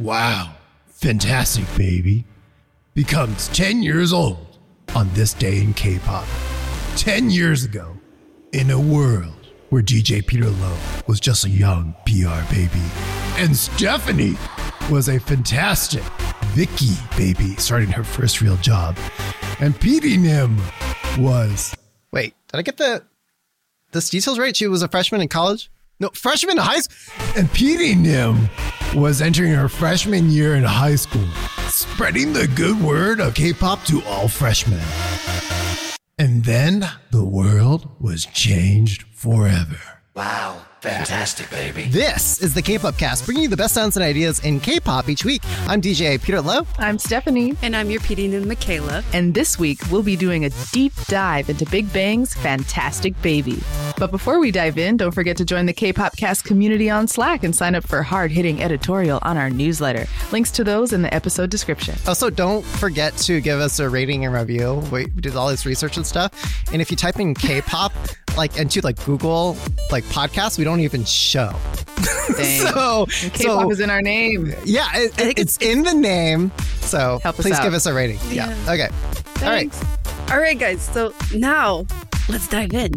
Wow, fantastic baby, becomes 10 years old on this day in K pop. 10 years ago, in a world where DJ Peter Lowe was just a young PR baby, and Stephanie was a fantastic Vicky baby starting her first real job, and PD Nim was. Wait, did I get the this details right? She was a freshman in college? No, freshman in high school. And PD Nim was entering her freshman year in high school, spreading the good word of K pop to all freshmen. And then the world was changed forever. Wow, fantastic, baby. This is the K-pop cast, bringing you the best sounds and ideas in K-pop each week. I'm DJ Peter Lowe. I'm Stephanie. And I'm your PD and Michaela. And this week, we'll be doing a deep dive into Big Bang's Fantastic Baby. But before we dive in, don't forget to join the K-pop cast community on Slack and sign up for hard-hitting editorial on our newsletter. Links to those in the episode description. Also, don't forget to give us a rating and review. We did all this research and stuff. And if you type in K-pop, like and to like Google like podcasts, we don't even show. so K-pop so, is in our name. Yeah, it, it, it's, in the name. So Help please out. give us a rating. Yeah. Yeah. Okay. All right. All right, guys. So now let's dive in.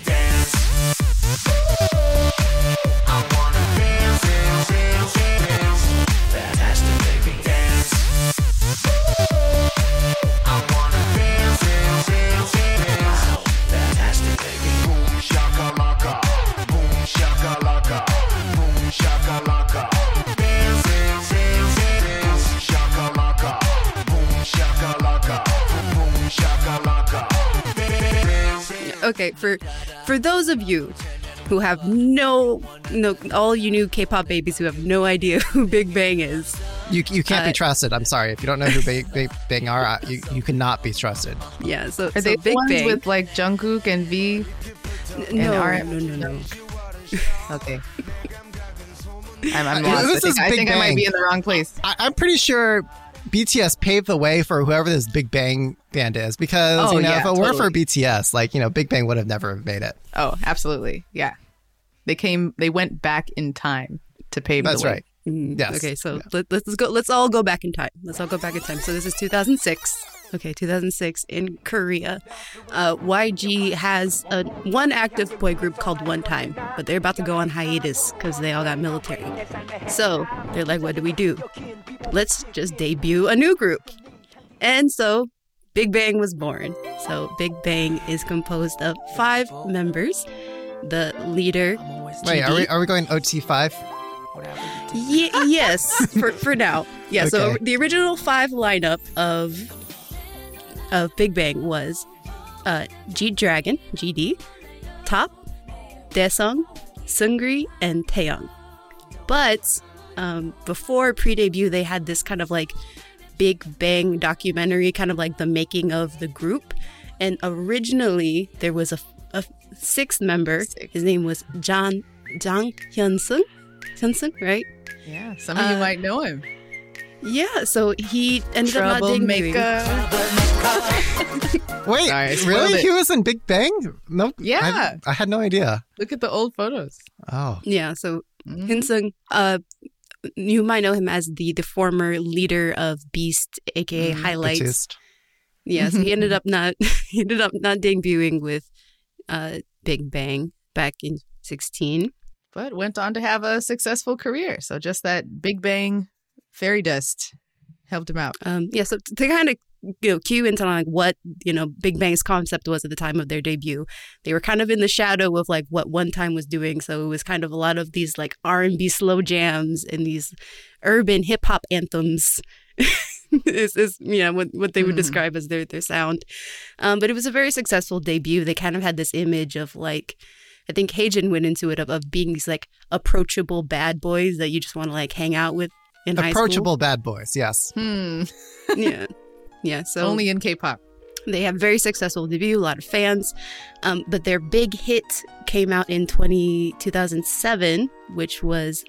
Fantastic, Okay, for for those of you who have no no all you new K-pop babies who have no idea who Big Bang is. You, you can't Uh, be trusted. I'm sorry. If you don't know who Big, Big Bang are, uh, you, you cannot be trusted. Yeah, so, Are so they Big ones Bang. with like Jungkook and V? no, RM? no, no, no. Okay. I'm, I'm Uh, lost. I this think, is I, think I might be in the wrong place. I, I'm pretty sure BTS paved the way for whoever this Big Bang band is because, Oh, you know, yeah, if it were for. BTS, like, you know, Big Bang would have never made it. Oh, absolutely. Yeah. They came, they went back in time to pave That's the way. right. Mm, Yes. Okay, so let, let's go. Let's all go back in time. Let's all go back in time. So this is 2006. Okay, 2006 in Korea. Uh, YG has a one active boy group called 1TYM, but they're about to go on hiatus because they all got military. So they're like, "What do we do? Let's just debut a new group." And so Big Bang was born. So Big Bang is composed of five members. The leader. Wait, are we, are we going OT5? Ye- yes, for for now. Yeah. So the original five lineup of of Big Bang was uh, G Dragon, GD, Top, Daesung, Seungri, and Taeyang. But um, before pre-debut, they had this kind of like Big Bang documentary, kind of like the making of the group. And originally, there was a, a sixth member. His name was John Jang Hyun Sung. Hyun Sung, right? Yeah. Some of you Uh, might know him. Yeah, so he ended up not debuting. Troublemaker. Wait, Sorry, I really? it. He was in Big Bang? No. Yeah. I, I had no idea. Look at the old photos. Oh. Yeah, so Mhm. Hyun Sung, uh, you might know him as the the former leader of Beast, aka Highlights. Batiste. Yeah, so he ended up not he ended up not debuting with uh, Big Bang back in sixteen. But went on to have a successful career. So just that Big Bang fairy dust helped him out. Um, yeah, so to kind of you know cue into like what you know Big Bang's concept was at the time of their debut, they were kind of in the shadow of like what 1TYM was doing. So it was kind of a lot of these like R and B slow jams and these urban hip hop anthems. is, is you know what what they would Mhm. describe as their their sound, um, but it was a very successful debut. They kind of had this image of like. I think Haejin went into it of, of being these like approachable bad boys that you just want to like hang out with in. Approachable bad boys, yes. Hmm. yeah yeah so Only in K-pop. they have very successful debut a lot of fans um, but their big hit came out in 20, 2007 which was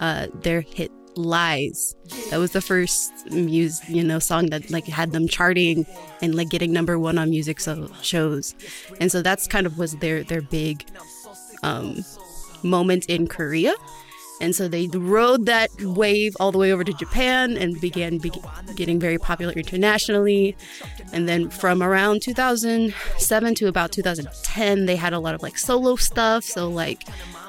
uh, their hit lies that was the first music you know song that like had them charting and like getting number one on music so shows and so that's kind of was their their big um, moment in korea And so they rode that wave all the way over to Japan and began be- getting very popular internationally. And then from around 2007 to about 2010, they had a lot of like solo stuff. So, like,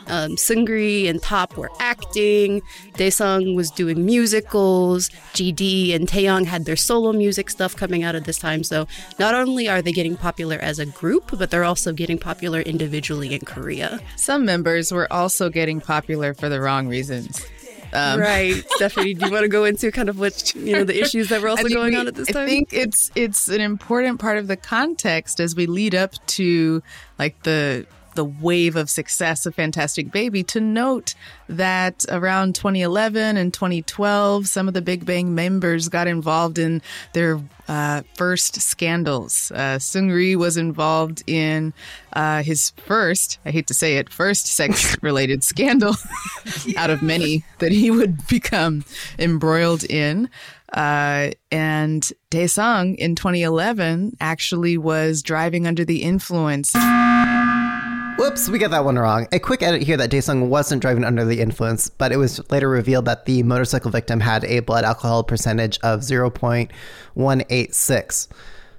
um, Seungri and Top were acting. Daesung was doing musicals. GD and Taeyang had their solo music stuff coming out at this time. So not only are they getting popular as a group, but they're also getting popular individually in Korea. Some members were also getting popular for the wrong reasons. Um, right, Stephanie. Do you want to go into kind of what you know the issues that were also going we- on at this time? I think it's it's an important part of the context as we lead up to like the the wave of success of Fantastic Baby to note that around 2011 and 2012, some of the Big Bang members got involved in their uh, first scandals. Uh, Seungri was involved in uh, his first, I hate to say it, first sex related scandal out of many that he would become embroiled in. Uh, and Daesung in 2011 actually was driving under the influence. Whoops, we got that one wrong. A quick edit here that Daesung wasn't driving under the influence, but it was later revealed that the motorcycle victim had a blood alcohol percentage of 0.186.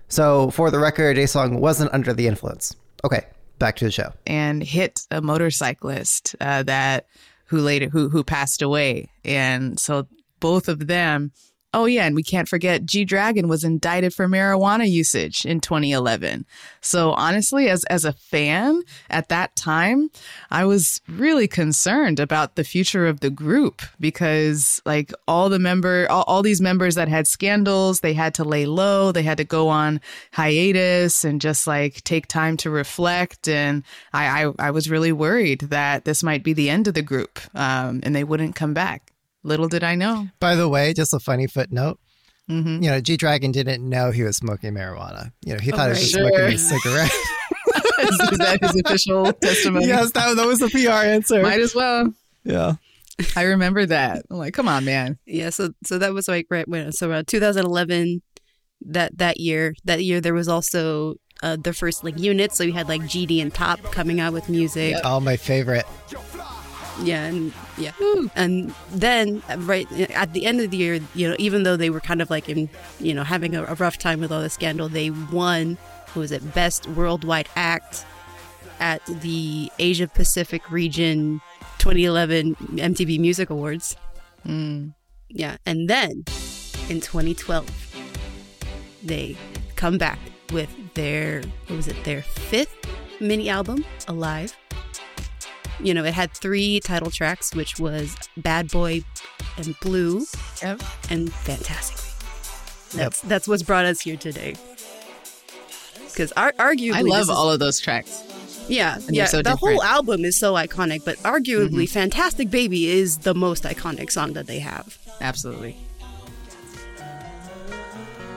So, for the record, Daesung wasn't under the influence. Okay, back to the show. and hit a motorcyclist uh, that who later who who passed away, and so both of them. Oh yeah, and we can't forget G Dragon was indicted for marijuana usage in 2011. So honestly, as as a fan at that time, I was really concerned about the future of the group because like all the member all, all these members that had scandals, they had to lay low, they had to go on hiatus and just like take time to reflect. And I I, I was really worried that this might be the end of the group, um, and they wouldn't come back. Little did I know. By the way, just a funny footnote. You know, G Dragon didn't know he was smoking marijuana. You know, he thought he was just right. smoking a cigarette. is, is that his official testimony? yes, that, that was the PR answer. Might as well. yeah. I remember that. I'm like, come on, man. Yeah, so so that was like right when so around 2011 that that year that year there was also uh, the first like units so we had like GD and Top coming out with music Oh, my favorite. Yeah and yeah and then right at the end of the year you know even though they were kind of like in you know having a, a rough time with all the scandal they won who was it best worldwide act at the Asia Pacific region 2011 MTV Music Awards hmm. yeah, and then in 2012, they come back with their what was it? Their fifth mini album, Alive. You know, it had three title tracks, which was Bad Boy and Blue Yep. and Fantastic. That's that's what's brought us here today. Because ar- arguably, I love is- all of those tracks. yeah, they're yeah. so the whole different. Mm-hmm. album is so iconic, but arguably, "Fantastic Baby" is the most iconic song that they have. Absolutely.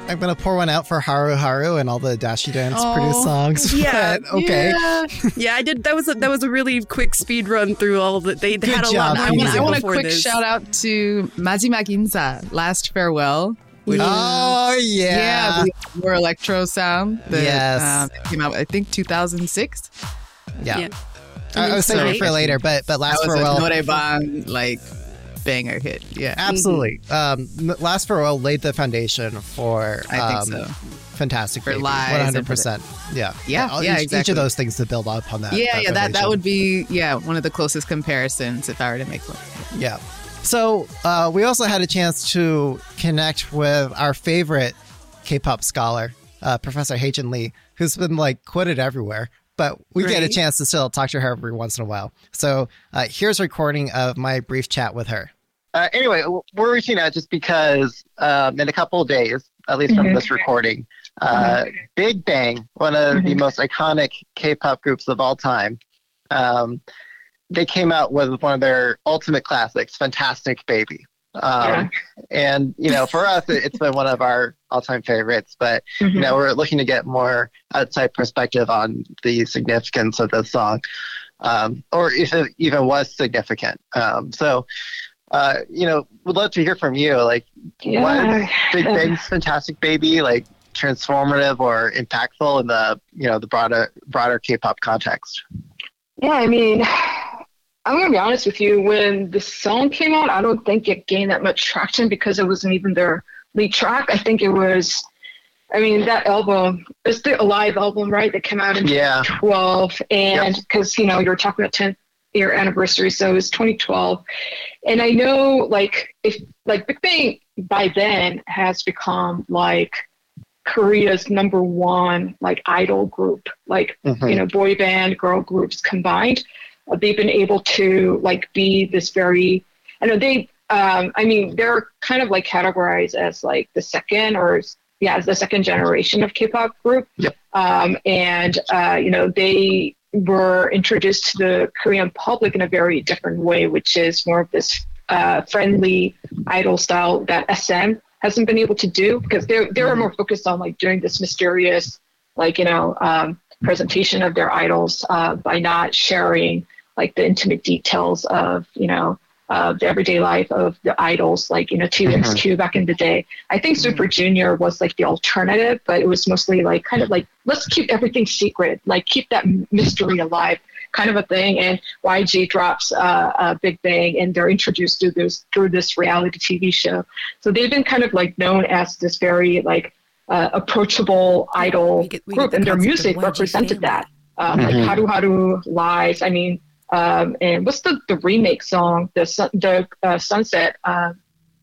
I'm going to pour one out for Haru Haru and all the Daishi Dance produced Oh, songs. yeah, but okay. Yeah. Yeah, I did. That was a, that was a really quick speed run through all of it. They, they Good had a job, lot I want, I want a quick this. shout out to Majimak Insa, Last Farewell. Which, Oh, yeah. yeah, the more electro sound that Yes. um, came out, I think, 2006. Yeah. Yeah. I, I was saving it for later, but but last That was farewell. a Noraebang, like, banger hit. Yeah. Absolutely. Um, m- last farewell laid the foundation for. I um, think so. Fantastic. For Baby. Lies One and hundred for the- percent. Yeah. Yeah, all- yeah, each, Each of those things to build up on that. yeah, yeah, that, that would be, yeah, one of the closest comparisons if I were to make one. Yeah. So uh, we also had a chance to connect with our favorite K-pop scholar, uh, Professor Haejin Lee, who's been like quoted everywhere. But we get a chance to still talk to her every once in a while. So uh, here's a recording of my brief chat with her. Uh, anyway, we're reaching out just because um, in a couple of days, at least from this recording, uh, Big Bang, one of the most iconic K-pop groups of all time, um, they came out with one of their ultimate classics, "Fantastic Baby." Um, And you know, for us, it, it's been one of our all-time favorites. But you know, we're looking to get more outside perspective on the significance of this song, um, or if it even was significant. Um, so uh, you know, would love to hear from you. Like, what Big Bang's Fantastic Baby like transformative or impactful in the you know the broader broader K-pop context? Yeah, I mean, I'm gonna be honest with you. When the song came out, I don't think it gained that much traction because it wasn't even their lead track. I think it was. I mean, that album it's the Alive album, right? That came out in Yeah. 2012, and because you know you were talking about 10th year anniversary, so it was 2012. And I know, like, if like Big Bang by then has become like Korea's number one like idol group, like Mhm. you know boy band girl groups combined uh, they've been able to like be this very i know they um i mean they're kind of like categorized as like the second or yeah as the second generation of k-pop group Yep. um and uh you know they were introduced to the korean public in a very different way which is more of this uh friendly idol style that sm hasn't been able to do because they're they're more focused on like doing this mysterious like you know um, presentation of their idols uh, by not sharing like the intimate details of you know uh, the everyday life of the idols like you know TVXQ back in the day. I think Super Junior was like the alternative, but it was mostly like kind of like let's keep everything secret, like keep that mystery alive kind of a thing. And YG drops uh, uh, Big Bang, and they're introduced through this through this reality TV show. So they've been kind of like known as this very like uh, approachable idol we get- we group, and their music represented family. that. Um, Like Mhm. Haru Haru Lies. I mean, um, and what's the the remake song? The sun, the uh, Sunset. Uh,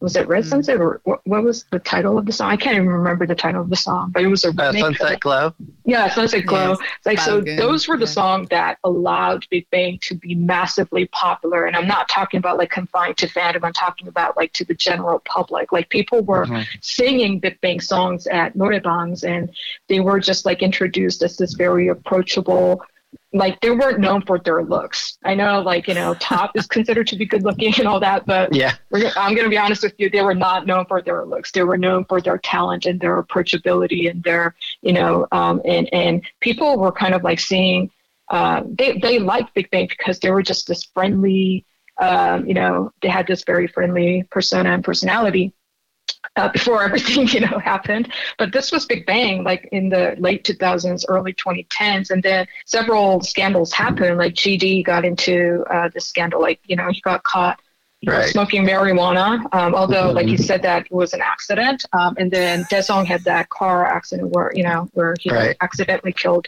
was it. Red Sunset or what, what was the title of the song? I can't even remember the title of the song, but it was a Uh, Sunset. Glow. Yeah, Sunset Glow. Yes, like so, Falcon, those were the yeah. songs that allowed Big Bang to be massively popular. And I'm not talking about like confined to fandom. I'm talking about like to the general public. Like people were Mhm. singing Big Bang songs at noraebangs, and they were just like introduced as this very approachable. Like they weren't known for their looks. I know, like you know, Top is considered to be good looking and all that, but Yeah. I'm going to be honest with you. They were not known for their looks. They were known for their talent and their approachability and their, you know, um, and and people were kind of like seeing. Uh, they they liked Big Bang because they were just this friendly. Um, you know, they had this very friendly persona and personality. Uh, before everything you know happened but this was big bang like in the late 2000s early 2010s and then several scandals happened like gd got into uh, this scandal like you know he got caught Right. smoking marijuana. Um, although, like he said, that was an accident. Um, and then Daesung had that car accident where you know where he Right. accidentally killed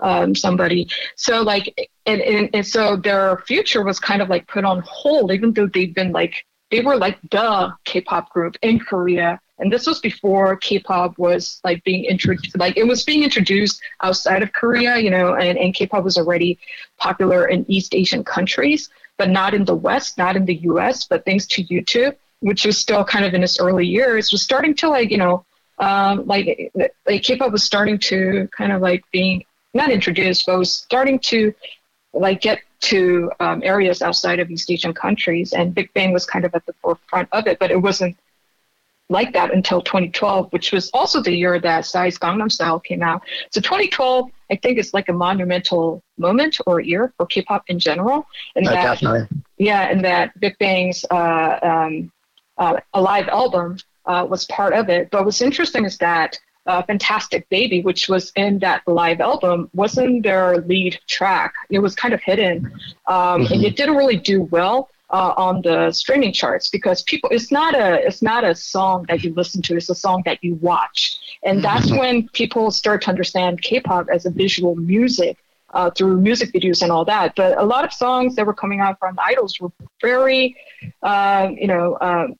um, somebody. So like, and, and and so their future was kind of like put on hold, even though they've been like they were like the K-pop group in Korea. And this was before K-pop was like being introduced, like it was being introduced outside of Korea, you know, and, and K-pop was already popular in East Asian countries but not in the West, not in the US, but thanks to YouTube, which was still kind of in its early years, was starting to like, you know, um, like, like K-pop was starting to kind of like being not introduced, but was starting to like get to um, areas outside of East Asian countries. And Big Bang was kind of at the forefront of it, but it wasn't like that until 2012, which was also the year that Psy's Gangnam Style came out. So 2012, I think, is like a monumental moment or year for K-pop in general, and Uh, that definitely. yeah, and that Big Bang's uh, um, uh, Alive album uh, was part of it. But what's interesting is that uh, Fantastic Baby, which was in that live album, wasn't their lead track. It was kind of hidden, um, and it didn't really do well. Uh, on the streaming charts because people it's not a it's not a song that you listen to it's a song that you watch and that's when people start to understand k-pop as a visual music uh, through music videos and all that. But a lot of songs that were coming out from idols were very, um, you know, um,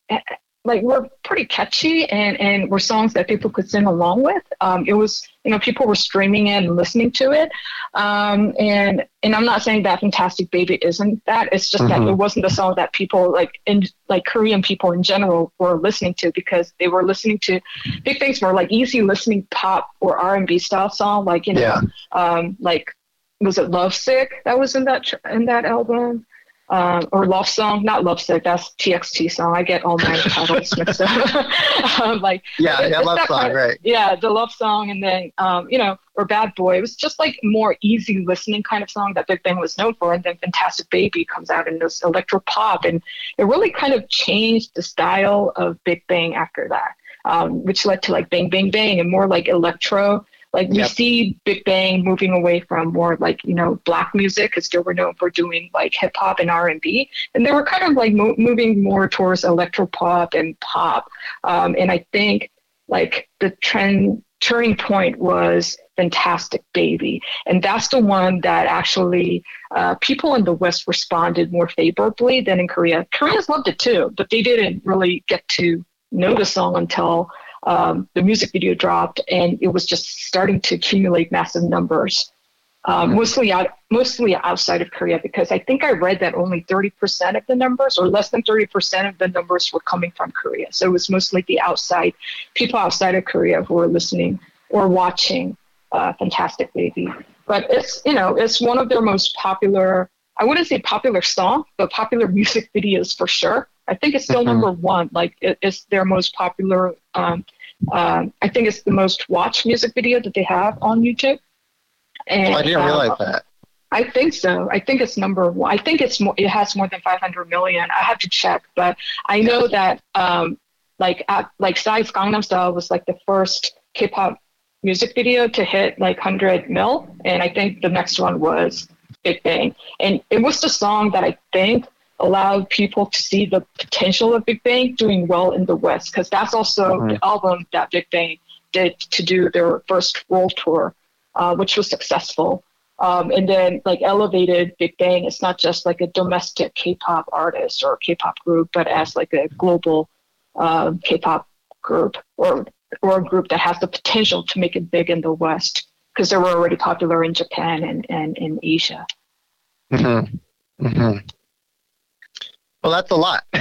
like were pretty catchy and, and were songs that people could sing along with. Um, it was, you know, people were streaming it and listening to it. Um, and and I'm not saying that Fantastic Baby isn't that. It's just that Mhm. it wasn't the song that people like in like Korean people in general were listening to because they were listening to Big things more like easy listening pop or R&B style song, like you know, Yeah. um, like was it Love Sick that was in that in that album, um, or Love Song? Not Love Sick. That's TXT song. I get all my titles mixed up. um, like Yeah, it- yeah, love song, right. yeah, the love song, and then um, you know, or Bad Boy. It was just like more easy listening kind of song that Big Bang was known for. And then Fantastic Baby comes out in this electro pop, and it really kind of changed the style of Big Bang after that, um, which led to like Bang Bang Bang and more like electro Like we Yep. see Big Bang moving away from more like you know black music because they were known for doing like hip hop and R and B, and they were kind of like mo- moving more towards electro pop and pop. Um, and I think like the trend turning point was Fantastic Baby, and that's the one that actually uh, people in the West responded more favorably than in Korea. Koreans loved it too, but they didn't really get to know the song until um, the music video dropped, and it was just starting to accumulate massive numbers. Um, mostly out, mostly outside of Korea, because I think I read that only 30% of the numbers, or less than 30% of the numbers, were coming from Korea. So it was mostly the outside people outside of Korea who were listening or watching uh, Fantastic Baby. But it's you know it's one of their most popular. I wouldn't say popular song, but popular music videos for sure. I think it's still Mhm. number one. Like it, it's their most popular. Um, um, I think it's the most watched music video that they have on YouTube. And, Oh, I didn't realize that. I think so. I think it's number one. I think it's more, it has more than 500 million. I have to check, but I know that um, like at, like Psy's Gangnam Style was like the first K-pop music video to hit like 100 mil, and I think the next one was Big Bang, and it was the song that I think allowed people to see the potential of Big Bang doing well in the West, because that's also the album that Big Bang did to do their first world tour, uh, which was successful um, and then like elevated Big Bang. It's not just like a domestic K-pop artist or K-pop group, but as like a global um, K-pop group or or a group that has the potential to make it big in the West because they were already popular in Japan and and in Asia. Mm-hmm. Mm-hmm. Well, that's a lot.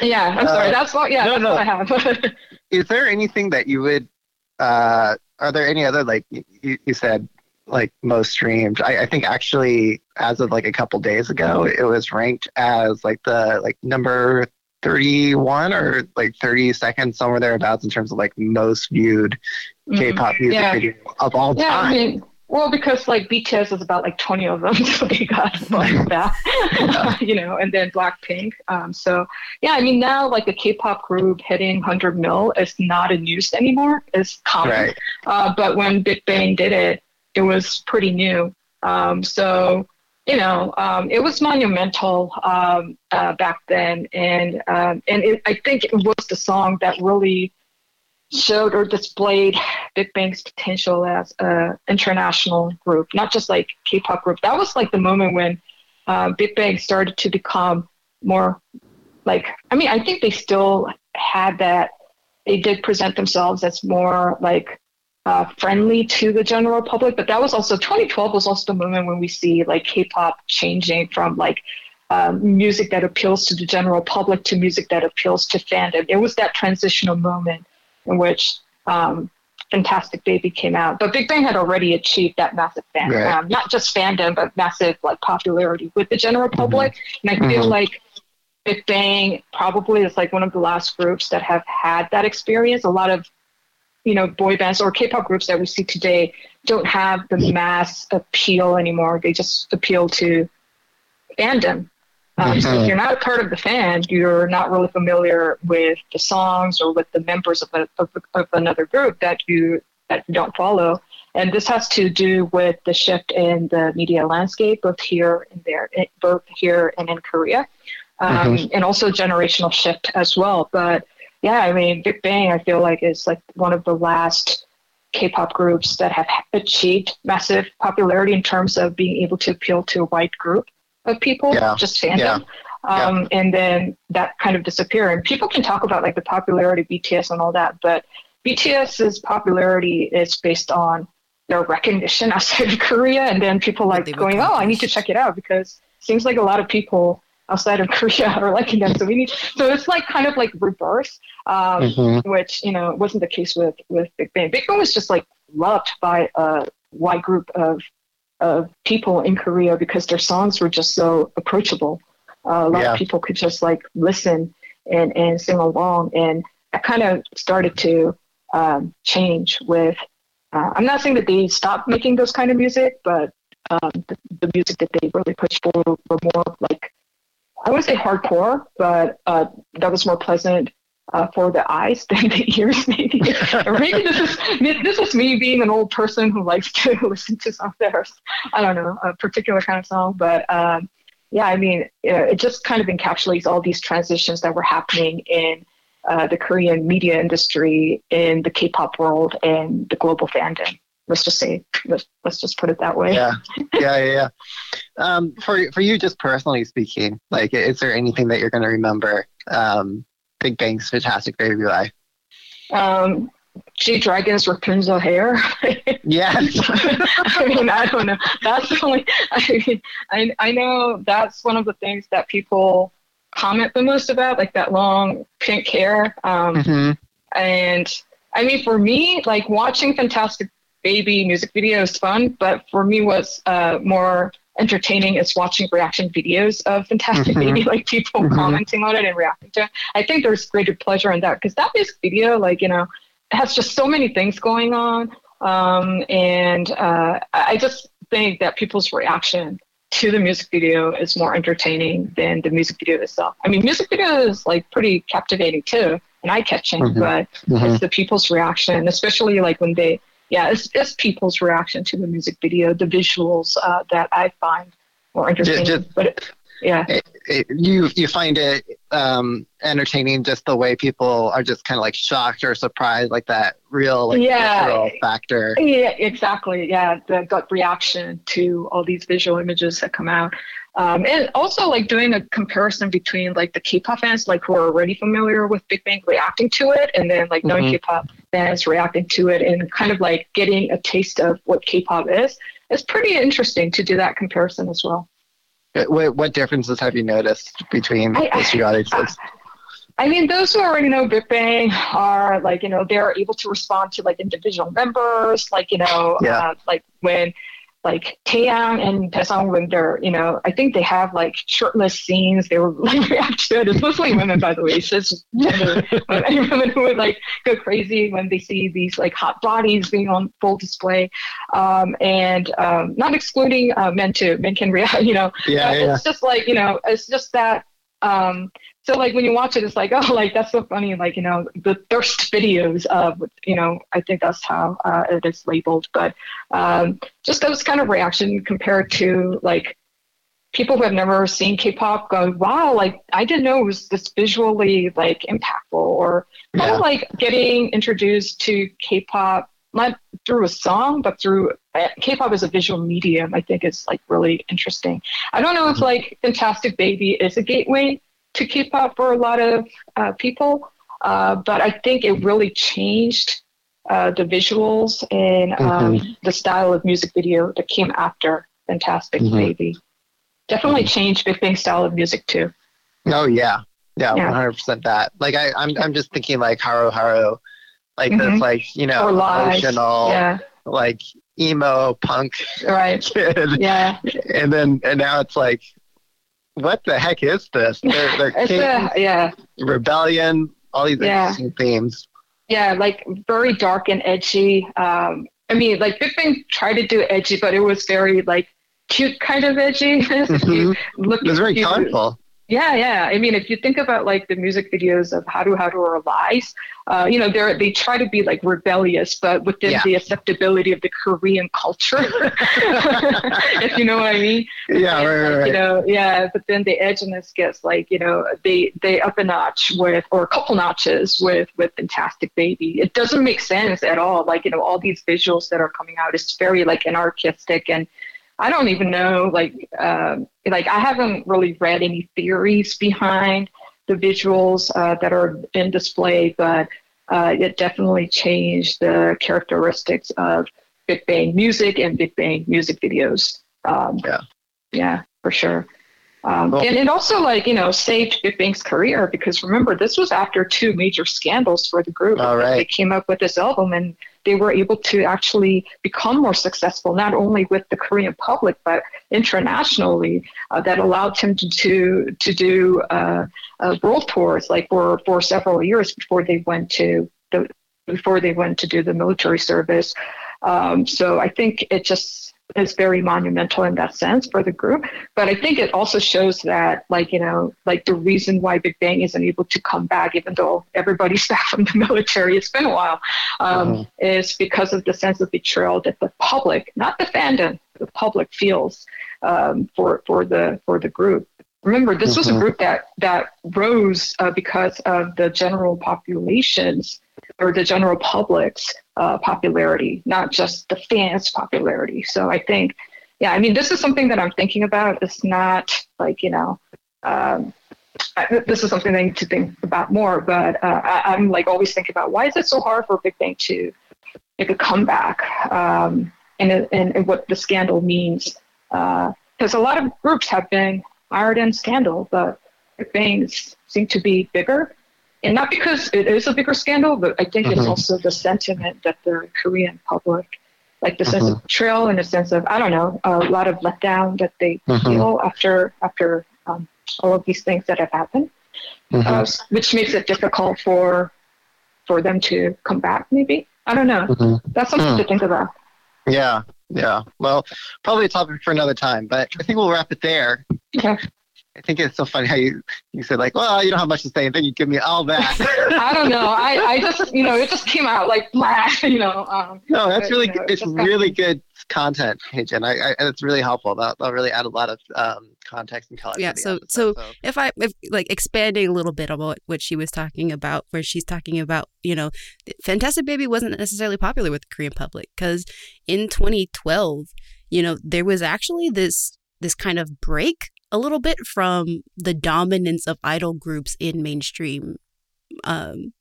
Yeah, I'm sorry. Uh, That's what. Yeah, no, that's no. what I have. Is there anything that you would? Uh, are there any other like you, you said like most streamed? I, I think actually as of like a couple days ago, it was ranked as like the like number 31 or like 30 seconds somewhere thereabouts in terms of like most viewed K-pop music. Yeah. video of all Yeah, time. I mean, well, because like BTS is about like 20 of them, so they got like that, you know, and then Blackpink. Um, so yeah, I mean, now like a K-pop group hitting 100 mil is not a news anymore. It's common. Right. Uh, but when Big Bang did it, it was pretty new. Um, so you know, um, it was monumental um, uh, back then, and um, and it, I think it was the song that really showed or displayed Big Bang's potential as a international group, not just like K-pop group. That was like the moment when uh, Big Bang started to become more like. I mean, I think they still had that. They did present themselves as more like uh, friendly to the general public, but that was also 2012 was also the moment when we see like K-pop changing from like um, music that appeals to the general public to music that appeals to fandom. It was that transitional moment in which um, Fantastic Baby came out. But Big Bang had already achieved that massive fandom, Right. um, not just fandom, but massive like popularity with the general public. And I feel Mhm. like Big Bang probably is like one of the last groups that have had that experience. A lot of you know boy bands or K-pop groups that we see today don't have the mass appeal anymore. They just appeal to fandom. Um, So if you're not a part of the fan, you're not really familiar with the songs or with the members of, a, of, of another group that you that you don't follow. And this has to do with the shift in the media landscape, both here and there, eh, both here and in Korea, um, and also generational shift as well. But yeah, I mean, Big Bang, I feel like is like one of the last K-pop groups that have achieved massive popularity in terms of being able to appeal to a wide group of people, Yeah. just fandom. Yeah. Um, And then that kind of disappear. And people can talk about like the popularity of BTS and all that, but BTS's popularity is based on their recognition outside of Korea, and then people like going, "Oh, I need to check it out," because it seems like a lot of people outside of Korea are liking them. So we need. So it's like kind of like reverse, um, Mhm. which you know wasn't the case with with Big Bang. Big Bang was just like loved by a wide group of of people in Korea because their songs were just so approachable. Uh, a lot Yeah. of people could just like listen and and sing along, and that kind of started to um, change with. Uh, I'm not saying that they stopped making those kind of music, but um, the, the music that they really pushed for were more like I wouldn't say hardcore, but uh, that was more pleasant uh, for the eyes than the ears, maybe. maybe this is this is me being an old person who likes to listen to some of their, I don't know, a particular kind of song. But um, yeah, I mean, it just kind of encapsulates all these transitions that were happening in uh, the Korean media industry, in the K-pop world, and the global fandom. Let's just say, let's, let's just put it that way. Yeah, yeah, yeah. yeah. Um, for for you, just personally speaking, like, is there anything that you're going to remember um, Big Bang's Fantastic Baby by? Um, G Dragon's Rapunzel hair. Yes. I mean, I don't know. That's the only. I mean, I I know that's one of the things that people comment the most about, like that long pink hair. Um, Mhm. And I mean, for me, like watching Fantastic Baby music video is fun, but for me, what's uh, more entertaining is watching reaction videos of Fantastic Mhm. Baby, like people Mhm. commenting on it and reacting to it. I think there's greater pleasure in that because that music video, like, you know, has just so many things going on. Um, and uh, I just think that people's reaction to the music video is more entertaining than the music video itself. I mean, music video is like pretty captivating too and eye catching, Mhm. but Mhm. it's the people's reaction, especially like when they, yeah, it's, it's people's reaction to the music video, the visuals uh, that I find more entertaining. just- but it, yeah, It- you you find it um, entertaining just the way people are just kind of like shocked or surprised, like that real like Yeah. factor. Yeah, exactly. Yeah, the gut reaction to all these visual images that come out. Um, and also like doing a comparison between like the K-pop fans like who are already familiar with Big Bang reacting to it and then like Mhm. non-K-pop fans reacting to it and kind of like getting a taste of what K-pop is. It's pretty interesting to do that comparison as well. What, what differences have you noticed between I- those two audiences? I mean, those who already know Big Bang are like, you know, they're able to respond to like individual members, like, you know, Yeah. uh, like when like Taeyang and Taesung Winter, you know, I think they have like shirtless scenes. They were like react to it. It's mostly women, by the way. It's just gender. women who would like go crazy when they see these like hot bodies being on full display, um, and um, not excluding uh, men too. Men can react, you know, Yeah, uh, yeah. it's just like you know it's just that um so like when you watch it it's like oh like that's so funny like you know the thirst videos of you know i think that's how uh, it is labeled but um just those kind of reaction compared to like people who have never seen k-pop go wow like i didn't know it was this visually like impactful or kind Yeah. of like getting introduced to k-pop not through a song but through uh, k-pop as a visual medium i think is like really interesting I don't know if like Fantastic Baby is a gateway to K-pop for a lot of uh, people, uh, but I think it really changed uh, the visuals and um, the style of music video that came after Fantastic Mhm. Baby. Definitely changed Big Bang style of music too. Oh yeah, yeah, one hundred percent. That like I, I'm I'm just thinking like Haru Haru, like this Mhm. like you know emotional Yeah, like emo punk right. kid, Yeah, and then and now it's like, what the heck is this? They're, they're king, a, yeah. rebellion, all these Yeah. interesting themes. Yeah, like very dark and edgy. Um, I mean, like Big Bang tried to do edgy, but it was very like cute kind of edgy. Look It was very you- colorful. Yeah, yeah. I mean, if you think about like the music videos of Haru Haru or Lies, uh, you know, they they try to be like rebellious, but within Yeah. the acceptability of the Korean culture, if you know what I mean. Yeah, And, right, right, like, right. You know, yeah. But then the edginess gets like, you know, they they up a notch with or a couple notches with with Fantastic Baby. It doesn't make sense at all. Like, you know, all these visuals that are coming out, it's very like anarchistic and I don't even know, like, um, like I haven't really read any theories behind the visuals uh, that are in display, but uh, it definitely changed the characteristics of Big Bang music and Big Bang music videos. Um, Yeah. yeah, for sure. Um, and it also, like, you know, saved Big Bang's career because remember, this was after two major scandals for the group. All right. They came up with this album and they were able to actually become more successful, not only with the Korean public, but internationally. Uh, that allowed him to to, to do uh, uh, world tours, like for, for several years before they went to the before they went to do the military service. Um, so I think it just is very monumental in that sense for the group. But I think it also shows that, like, you know, like the reason why Big Bang isn't able to come back, even though everybody's back from the military, it's been a while, um, is because of the sense of betrayal that the public, not the fandom, the public feels um, for for the for the group. Remember, this was a group that that rose uh, because of the general populations or the general public's uh, popularity, not just the fans' popularity. So I think, yeah, I mean, this is something that I'm thinking about. It's not like you know, um, I, this is something I need to think about more. But uh, I, I'm like always thinking about why is it so hard for Big Bang to make a comeback, um, and, and and what the scandal means. Because a lot of groups have been mired in scandal, but Big Bangs seem to be bigger and not because it is a bigger scandal, but I think it's mm-hmm. also the sentiment that the Korean public, like the sense of mm-hmm. betrayal and a sense of I don't know, a lot of letdown that they mm-hmm. feel after after um, all of these things that have happened, uh, which makes it difficult for for them to come back. Maybe I don't know. That's something to mm. think about. Yeah, yeah. Well, probably a topic for another time, but I think we'll wrap it there. Okay. I think it's so funny how you you said like, well, you don't have much to say, and then you give me all that. I don't know. I, I just you know it just came out like blah, you know. Um, no, that's but, really you know, it's just kind really of- good content, Haejin. I, I it's really helpful. That will really add a lot of um, context and color. to Yeah, the so- episode, so- if I if like expanding a little bit about what she was talking about, where she's talking about, you know, Fantastic Baby wasn't necessarily popular with the Korean public because in 2012, you know, there was actually this this kind of break a little bit from the dominance of idol groups in mainstream um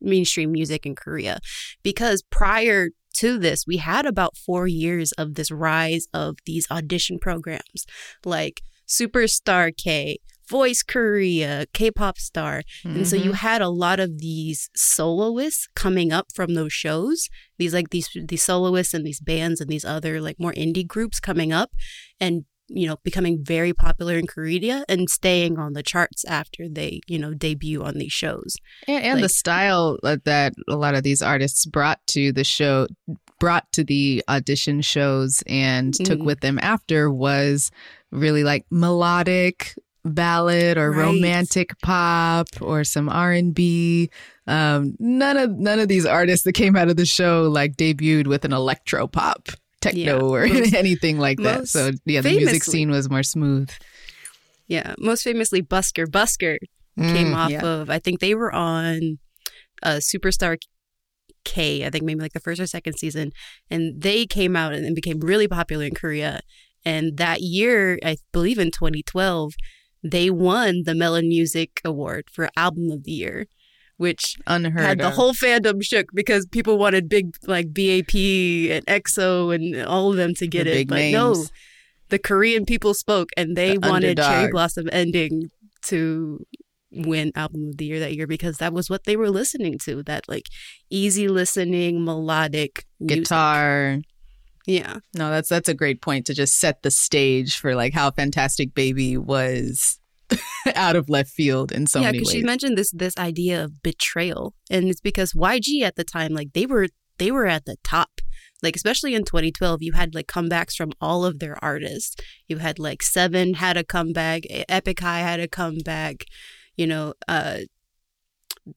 mainstream music in Korea because prior to this we had about 4 years of this rise of these audition programs like Superstar K, Voice Korea, K-pop star. And so you had a lot of these soloists coming up from those shows. These like these these soloists and these bands and these other like more indie groups coming up and you know becoming very popular in Korea and staying on the charts after they, you know, debut on these shows. And, and the style that- that a lot of these artists brought to the show, brought to the audition shows and took Mhm. with them after was really like melodic ballad or Right. romantic pop or some R and B. Um, none of none of these artists that came out of the show like debuted with an electro pop. Techno Yeah, or most- anything like that. So yeah, the music scene was more smooth. Yeah, most famously Busker. Busker came Mm, off yeah. of I think they were on uh, Superstar K, I think maybe like the first or second season, and they came out and, and became really popular in Korea. And that year, I believe in 2012, they won the Melon Music Award for Album of the Year, which Unheard had the of. whole fandom shook because people wanted big like BAP and EXO and all of them to get The it, big but no, the Korean people spoke and they The wanted Cherry underdog. Blossom Ending to win album of the year that year because that was what they were listening to that like easy listening melodic music. guitar. yeah No, that's that's a great point to just set the stage for like how Fantastic Baby was out of left field in so yeah many because she mentioned this this idea of betrayal and it's because YG at the time like they were they were at the top like especially in 2012 you had like comebacks from all of their artists you had like seven had a comeback Epik High had a comeback you know uh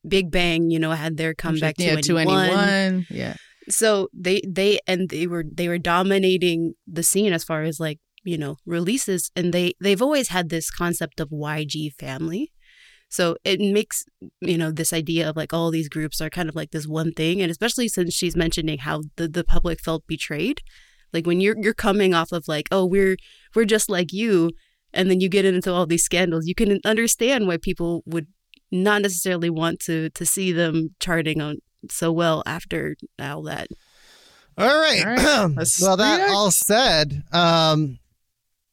big bang you know had their comeback yeah, to anyone 2NE1. Yeah. so they they and they were they were dominating the scene as far as like you know releases and they they've always had this concept of YG family so it makes you know this idea of like all these groups are kind of like this one thing and especially since she's mentioning how the, the public felt betrayed like when you're you're coming off of like oh we're we're just like you and then you get into all these scandals you can understand why people would not necessarily want to to see them charting on so well after all that All right. All right. Well, that all said, um,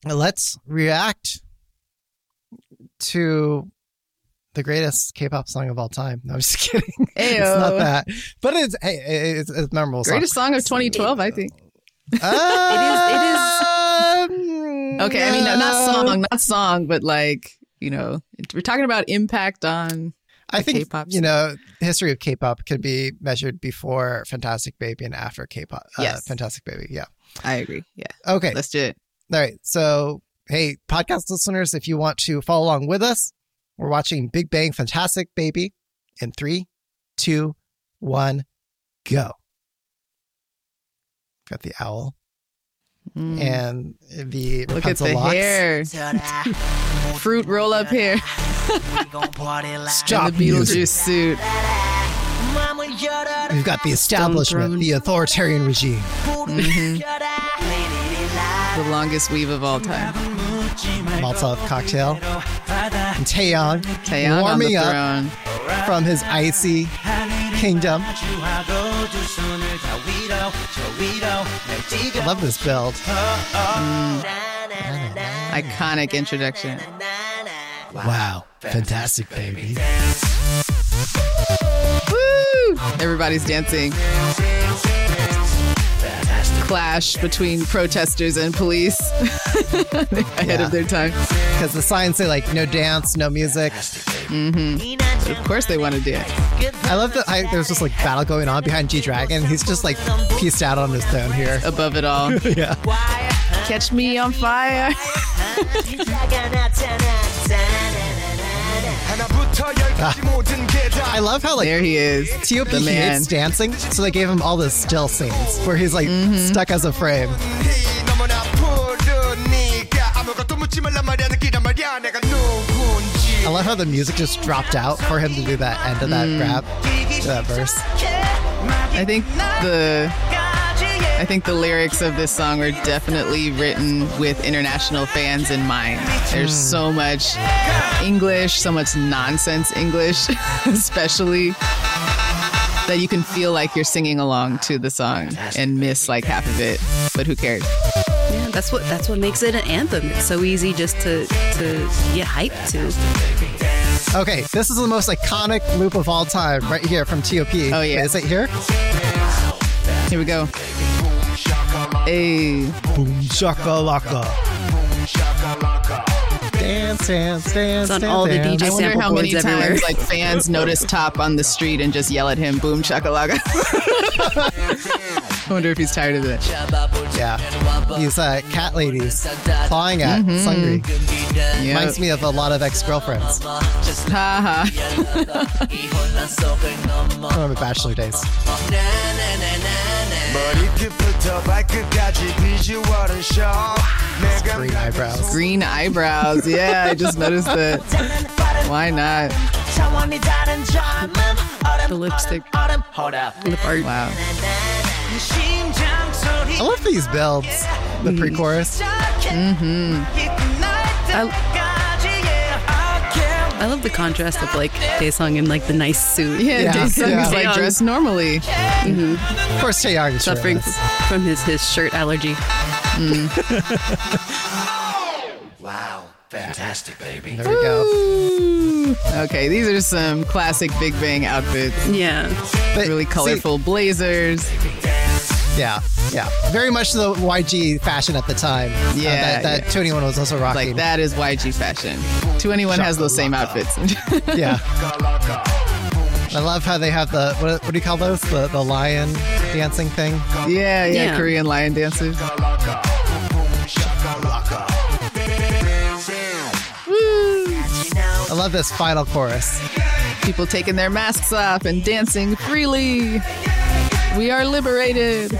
let's react to the greatest K-pop song of all time. No, I'm just kidding. it's not that, but it's hey, it's, it's a memorable. song. Greatest song of 2012, I think. Um, Okay, I mean, not uh, song, not song, but like, you know, we're talking about impact on. I think K-pop you know history of K-pop can be measured before Fantastic Baby and after K-pop. Uh, Yes. Fantastic Baby. Yeah. I agree. Yeah. Okay. Let's do it. All right. So, hey, podcast listeners, if you want to follow along with us, we're watching Big Bang Fantastic Baby in three, two, one, go. Got the owl Mm. and the Look at the locks. hair. Fruit roll up hair. Stop and the Beetlejuice music. suit. We've got the establishment, the authoritarian regime. The longest weave of all time. Molotov cocktail. And warming up throne. from his icy kingdom. I love this build. Mm. Iconic introduction. Wow. Fantastic, baby. Woo! Everybody's dancing. Clash between protesters and police ahead Yeah. of their time. Because the signs say like no dance, no music. Mm-hmm. Of course, they want to dance. I love that I, there's just like battle going on behind G Dragon. He's just like pieced out on his throne here. Above it all. yeah. Catch me on fire. I love how like There he is. TOP the man. hates dancing, so they gave him all the still scenes where he's like Mm-hmm. stuck as a frame. I love how the music just dropped out for him to do that end of that Mm. grab, that verse. I think the I think the lyrics of this song are definitely written with international fans in mind. There's so much English, so much nonsense English, especially that you can feel like you're singing along to the song and miss like half of it. But who cares? Yeah, that's what that's what makes it an anthem. It's so easy just to to get hyped to. Okay, this is the most iconic loop of all time, right here from TOP. Oh, yeah. is it here? Here we go. Hey, Boom shakalaka. Dance, dance, dance. It's on dance, all the dance. I wonder sample how many boards everywhere. times like fans notice Top on the street and just yell at him, "Boom shakalaka." I wonder if he's tired of it. Yeah, these uh, cat ladies clawing at Mm-hmm. Seungri Yeah. reminds me of a lot of ex-girlfriends Ha ha. from my bachelor days. Green eyebrows. Green eyebrows. Yeah, I just noticed that. Why not? The lipstick, lip art. Wow. I love these builds. The mm. pre-chorus. Mm-hmm. I love the contrast of like Daesung in like the nice suit. Yeah, Yeah, Jason yeah. is like Taeyang dressed normally. Mm-hmm. Of course, Taeyang is suffering shirtless. from his his shirt allergy. Mm. Wow, fantastic, baby. There we go. Okay, these are some classic Big Bang outfits. Yeah, But Really see, colorful blazers. Yeah, yeah. Very much the YG fashion at the time. Uh, Yeah, that, that yeah. 2NE1 was also rocking. Like that is YG fashion. 2NE1 has those same outfits. Yeah. I love how they have the what, what do you call those? The the lion dancing thing. yeah, yeah, Yeah. Korean lion dancers. I love this final chorus. People taking their masks off and dancing freely. We are liberated.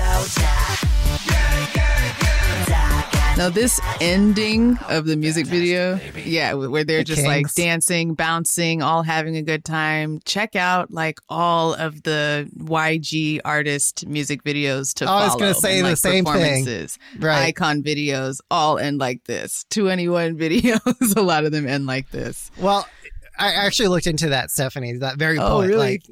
Now, this ending of the music video, yeah, where they're The just like dancing, bouncing, all having a good time. Check out like all of the YG artist music videos to oh, I follow. was gonna say and, the like, same thing. Right. iKON videos all end like this. 2NE1 videos, a lot of them end like this. Well, I actually looked into that, Stephanie. That very Oh, point. really? Like,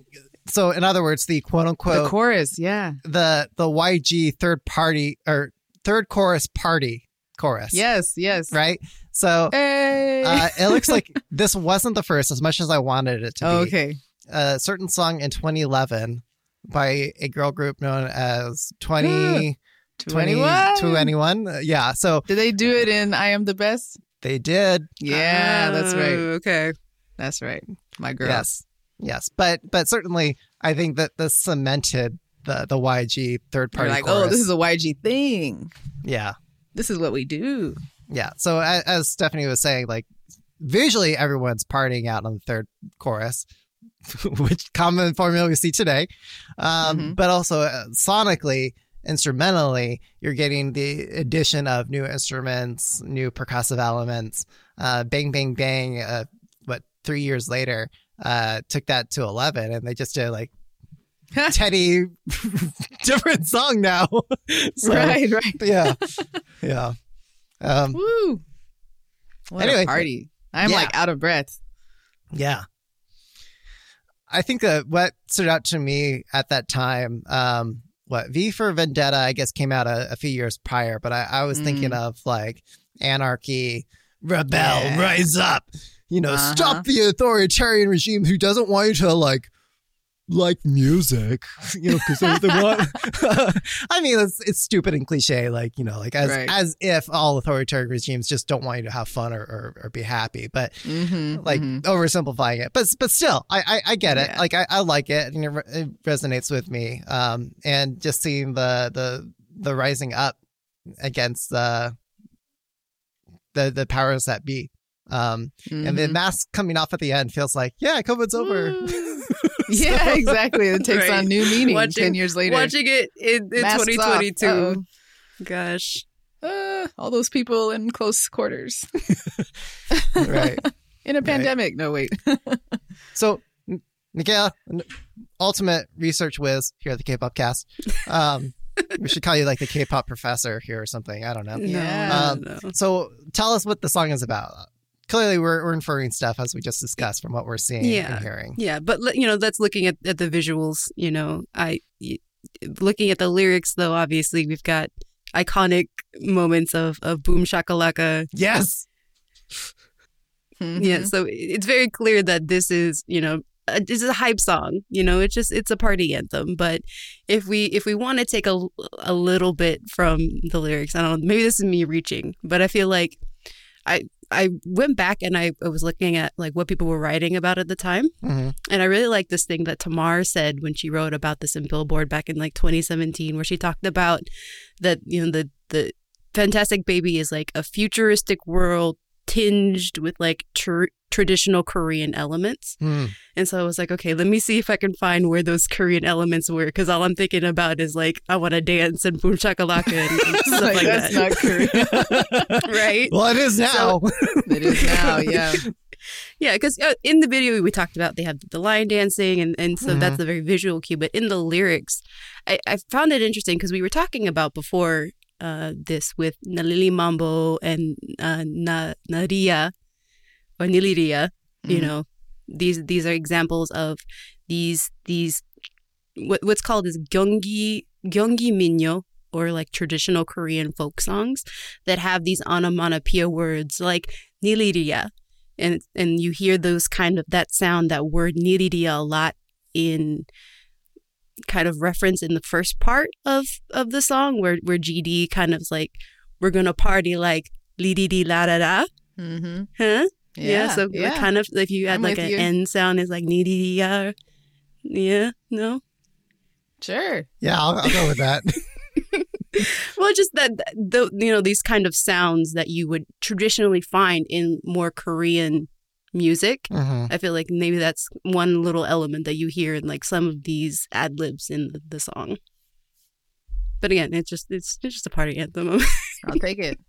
so in other words, the quote unquote The chorus, yeah. the the YG third party or third chorus party chorus. Yes, yes. Right. So Hey. uh, it looks like this wasn't the first, as much as I wanted it to be. Oh, okay. A certain song in 2011 by a girl group known as 20, 2NE1? 2NE1. Uh, Yeah. So Did they do it in I Am the Best? they did. Yeah, that's Oh, right. Okay, That's right. My girl. Yes. Yes, but but certainly I think that this cemented the the YG third You're party. like, chorus. oh, this is a YG thing. yeah, This is what we do. yeah. So as, as Stephanie was saying, like visually, everyone's partying out on the third chorus, which common formula we see today. Um, Mhm. But also uh, sonically, instrumentally, you're getting the addition of new instruments, new percussive elements. Uh, bang, bang, bang. Uh, what three years later, uh, took that to eleven, and they just did like Teddy, different song now. So, right, right. Yeah, yeah. Um, Woo. What Anyway. a party. I'm Yeah. like out of breath. Yeah. I think that what stood out to me at that time, um, what V for Vendetta, I guess, came out a, a few years prior, but I, I was thinking of like Anarchy, Rebel, Yeah. Rise Up, you know, Uh-huh. stop the authoritarian regime who doesn't want you to like like music, you know, because they, want. I mean, it's it's stupid and cliche, like you know, like as Right. as if all authoritarian regimes just don't want you to have fun or or, or be happy, but Mm-hmm, like oversimplifying it, but but still, I I, I get it. Yeah. Like I, I like it, and it, re- it resonates with me. Um, and just seeing the the the rising up against the the the powers that be. Um, and Mm-hmm. the mask coming off at the end feels like, yeah, COVID's over. yeah, exactly. It takes Right. on new meaning Watching- 10 years later. Watching it in, in 2022. Gosh. Uh, all those people in close quarters right. in a pandemic. No, wait. So, N- ultimate research whiz here at the K-pop cast. Um, we should call you like the K-pop professor here or something. I don't know. Yeah. Um, no. So tell us what the song is about. Clearly, we're, we're inferring stuff as we just discussed from what we're seeing Yeah. and hearing. Yeah, but you know, that's looking at, at the visuals. You know, I looking at the lyrics though. Obviously, we've got iconic moments of of boom shakalaka. Yes. Mm-hmm. Yeah, so it's very clear that this is you know a, this is a hype song. You know, it's just it's a party anthem. But if we if we want to take a a little bit from the lyrics, I don't know. Maybe this is me reaching, but I feel like I I went back and I, I was looking at like what people were writing about at the time. hmm And I really like this thing that Tamar said when she wrote about this in Billboard back in like 2017, where she talked about that, you know, the, the Fantastic Baby is like a futuristic world tinged with like tr- traditional Korean elements. Hmm. And so I was like, okay, let me see if I can find where those Korean elements were. Cause all I'm thinking about is like, I want to dance and boom shakalaka and, and stuff Like, like, that's that. not Korean. right? Well, it is now. it is now, yeah. Yeah, because uh, in the video we talked about they have the line dancing, and, and so that's a very visual cue. But in the lyrics, I, I found it interesting because we were talking about before uh, this with Nalili Mambo and uh, Na Naria or Niliria. You Mhm. know, these these are examples of these these what, what's called is gyeonggi gyeonggi minyo or like traditional Korean folk songs that have these onomatopoeia words like Niliria and and you hear those kind of that sound that word niriria a lot in kind of reference in the first part of of the song where where GD kind of like we're gonna party like li di di la da da Mm-hmm. huh Yeah, so yeah. kind of if you add I'm like an you. N sound is like ni di di ya yeah no Sure. yeah, I'll, I'll go with that. well just that the you know these kind of sounds that you would traditionally find in more Korean music hmm I feel like maybe that's one little element that you hear in like some of these ad libs in the, the song. But again, it's just it's, it's just a party anthem. I'll take it.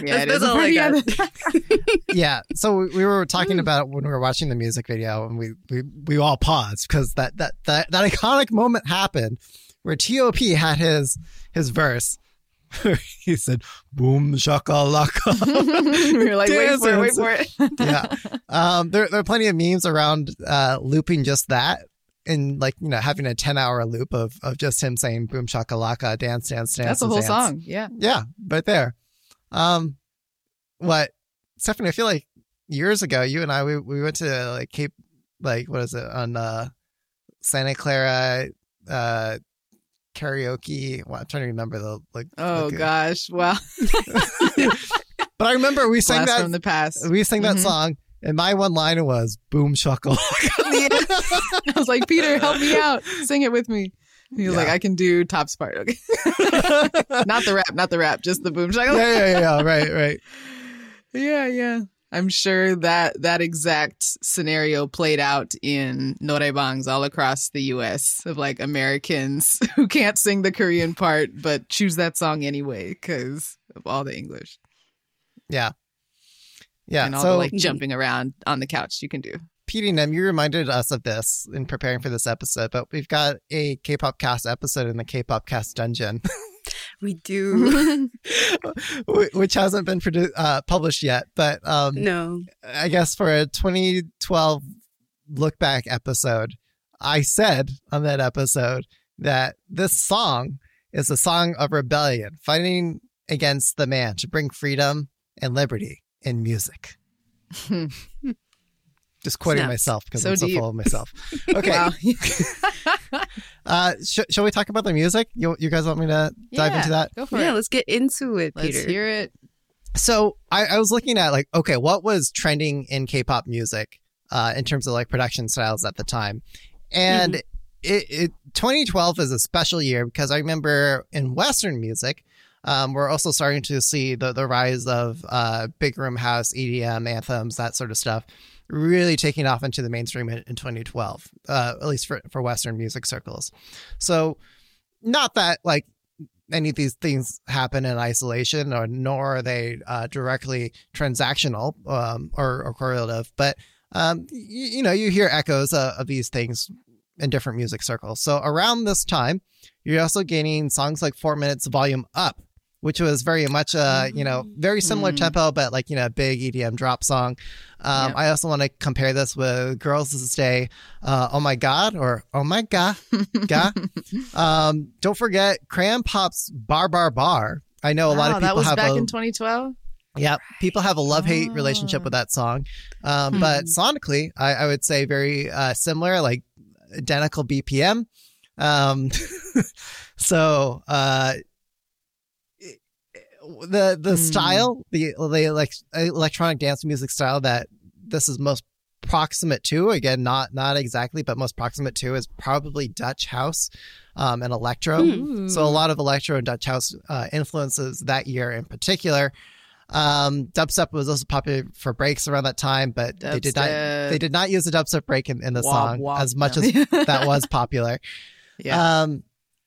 Yeah, That's- it is that's a all I party anthem. Yeah. So we, we were talking about when we were watching the music video, and we we, we all paused because that, that that that iconic moment happened where Top had his his verse. he said "boom shakalaka." we were like, wait for it, wait for it. yeah. Um, there, there are plenty of memes around uh, looping just that and like, you know, having a 10 hour loop of, of just him saying boom shakalaka, dance, dance, dance. That's a whole dance. song. Yeah. Yeah, right there. Um, what, Stephanie, I feel like years ago, you and I, we, we went to like Cape, like, what is it, on uh, Santa Clara, uh, karaoke. Well, I'm trying to remember the like. Oh uh, gosh. Wow. But I remember we sang Blast that from the past. we sang that Mhm. song And my one line was boom shuckle. I was like, Peter, help me out. Sing it with me. And he was like, I can do top part. Okay. not the rap, not the rap, just the boom yeah, yeah, yeah, yeah. Right, right. Yeah, yeah. I'm sure that that exact scenario played out in noraebangs all across the US of like Americans who can't sing the Korean part but choose that song anyway because of all the English Yeah. Yeah. and all so, the like jumping around on the couch you can do. Petey Nem, you reminded us of this in preparing for this episode, but we've got a K-pop cast episode in the K-pop cast dungeon, We do. which hasn't been produ- uh, published yet. But um, no. I guess for a 2012 look back episode, I said on that episode that this song is a song of rebellion, fighting against the man to bring freedom and liberty in music. Just quoting Snaps. myself because So I'm so deep. full of myself. Okay. Uh, sh- shall we talk about the music? You, you guys want me to dive Yeah, into that? Go for Yeah, it. let's get into it, Let's Peter. hear it. So I, I was looking at like, okay, what was trending in K-pop music uh, in terms of like production styles at the time, and it, it 2012 is a special year because I remember in Western music, um, we're also starting to see the the rise of uh, big room house, EDM anthems, that sort of stuff, really taking off into the mainstream in, in 2012, uh, at least for for Western music circles. So, not that like any of these things happen in isolation, or nor are they uh, directly transactional um, or, or correlative. But um, you, you know, you hear echoes uh, of these things in different music circles. So around this time, you're also gaining songs like Four Minutes Volume Up, which was very much a you know very similar Mm. tempo, but like you know a big EDM drop song. Um, Yep. I also want to compare this with Girls This Day, uh, Oh My God, or Oh My God, ga. um, don't forget Crayon Pop's Bar Bar Bar. I know a lot Wow, of that people was have back a in 2012. yeah, people have a love hate relationship Oh. with that song. Um, But sonically, I, I would say very uh, similar, like identical BPM. Um, so uh, it- the the Hmm. style, the the like electronic dance music style that this is most proximate to, again, not not exactly, but most proximate to, is probably Dutch house um, and electro. Ooh. So a lot of electro and Dutch house uh, influences that year in particular. Um, dubstep was also popular for breaks around that time, but they did not they did not use a dubstep break in, in the Womp song womp. as much No. as that was popular. Yeah. Um,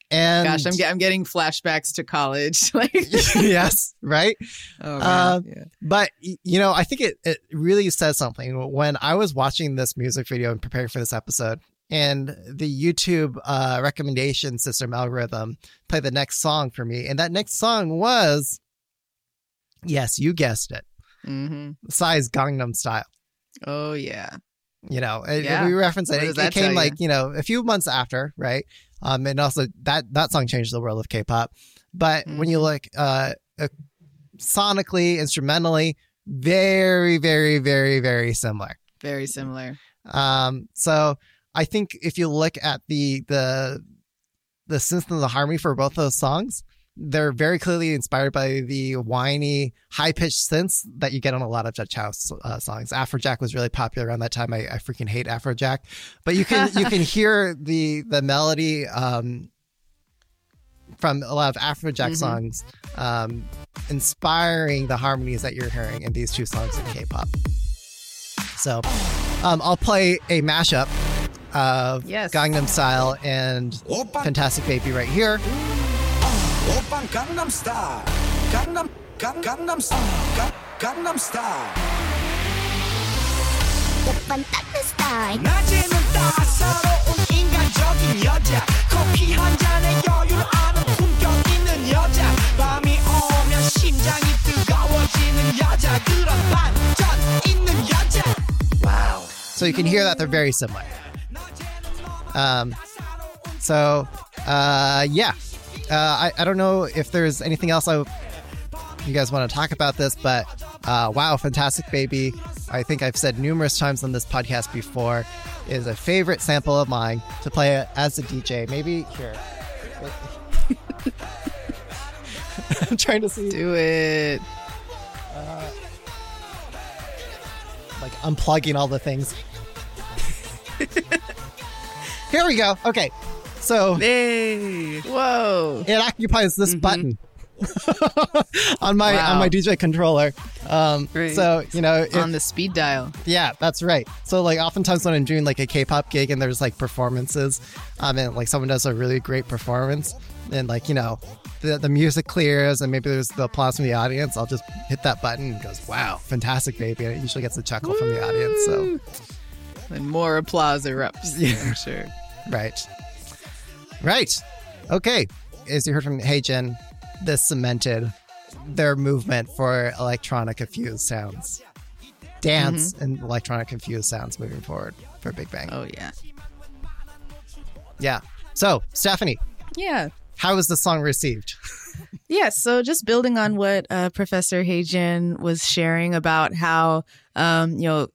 and Gosh, I'm, I'm getting flashbacks to college. like, yes, right. oh. Um, yeah. But you know, I think it, it really says something when I was watching this music video and preparing for this episode, and the YouTube uh, recommendation system algorithm played the next song for me, and that next song was, yes, you guessed it, hmm Psy's Gangnam Style. Oh, yeah. You know, Yeah. we reference it. It, it came you? like you know a few months after, right? Um, and also that that song changed the world of K-pop. But when Mm-hmm. you look uh, uh, sonically, instrumentally, very, very, very, very similar. Very similar. Um, so I think if you look at the the the synth and the harmony for both those songs, they're very clearly inspired by the whiny, high pitched synths that you get on a lot of Dutch house uh, songs. Afrojack was really popular around that time. I, I freaking hate Afrojack, but you can you can hear the the melody um, from a lot of Afrojack Mhm. songs, um, inspiring the harmonies that you're hearing in these two songs in K-pop. So, um, I'll play a mashup of Yes. Gangnam Style and Fantastic Baby right here. 오빤 강남 스타일 강남 강 강남 스타일 강 강남 스타일 오빤 따뜻 스타일 낮에는 따사로운 인간적인 여자 커피 한 잔에 여유를 아는 품격 있는 여자 밤이 오면 심장이 뜨거워지는 여자 그런 반전 있는 여자 Wow. So you can hear that they're very similar. Um, so, uh, yeah. uh, I, I don't know if there's anything else I, you guys want to talk about this, but uh, wow, Fantastic Baby, I think I've said numerous times on this podcast before, is a favorite sample of mine to play as a DJ. Maybe here. I'm trying to see. Do it. like unplugging all the things. Here we go. Okay. So Hey. Whoa. it occupies this Mm-hmm. button on my on my DJ controller. Um, Right. So you know, if- On the speed dial. yeah, that's right. So like oftentimes when I'm doing like a K-pop gig and there's like performances, um, and like someone does a really great performance, and like you know, the the music clears and maybe there's the applause from the audience, I'll just hit that button and goes, "Wow, fantastic, baby!" And it usually gets a chuckle from the audience. So And more applause erupts. Yeah. I'm sure. right, right, okay. As you heard from Haejin, this cemented their movement for electronic infused sounds, dance and electronic infused sounds moving forward for Big Bang. Oh, yeah. Yeah. So, Stephanie, Yeah. how was the song received? Yeah, so just building on what uh, Professor Haejin was sharing about how, um, you know,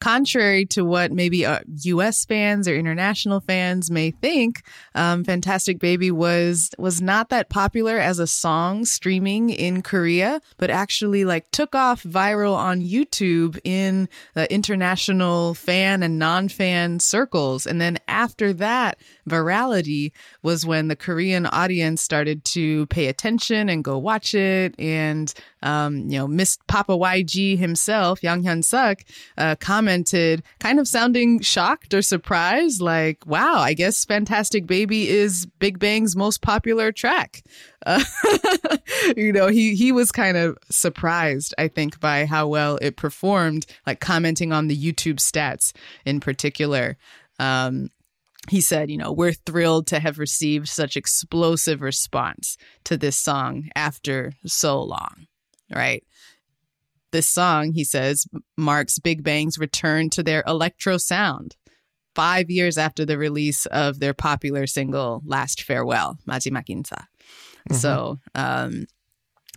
contrary to what maybe uh, U.S. fans or international fans may think, um, "Fantastic Baby" was was not that popular as a song streaming in Korea, but actually like took off viral on YouTube in international fan and non-fan circles, and then after that virality was when the Korean audience started to pay attention and go watch it. And, um, you know, Miss Papa YG himself, Yang Hyun Suk, uh, commented, kind of sounding shocked or surprised, like, wow, I guess Fantastic Baby is Big Bang's most popular track. Uh, you know, he, he was kind of surprised, I think, by how well it performed, like commenting on the YouTube stats in particular. Um, he said, you know, we're thrilled to have received such explosive response to this song after so long, right? This song, he says, marks Big Bang's return to their electro sound five years after the release of their popular single Last Farewell, Majimak Insa. So, um,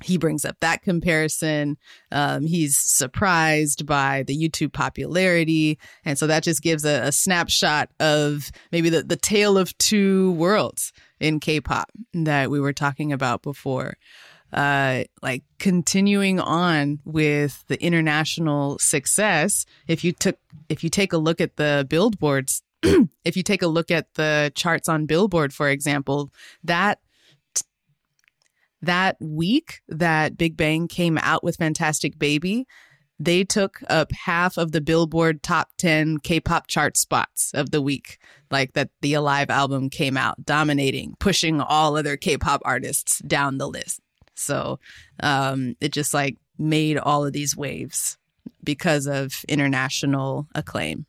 he brings up that comparison. Um, he's surprised by the YouTube popularity. And so that just gives a, a snapshot of maybe the, the tale of two worlds in K pop that we were talking about before. Uh, like continuing on with the international success. If you took, if you take a look at the billboards, if you take a look at the charts on Billboard, for example, that that week that Big Bang came out with Fantastic Baby, they took up half of the Billboard top 10 K pop chart spots of the week. Like that the Alive album came out, dominating, pushing all other K pop artists down the list. So um, it just like made all of these waves because of international acclaim.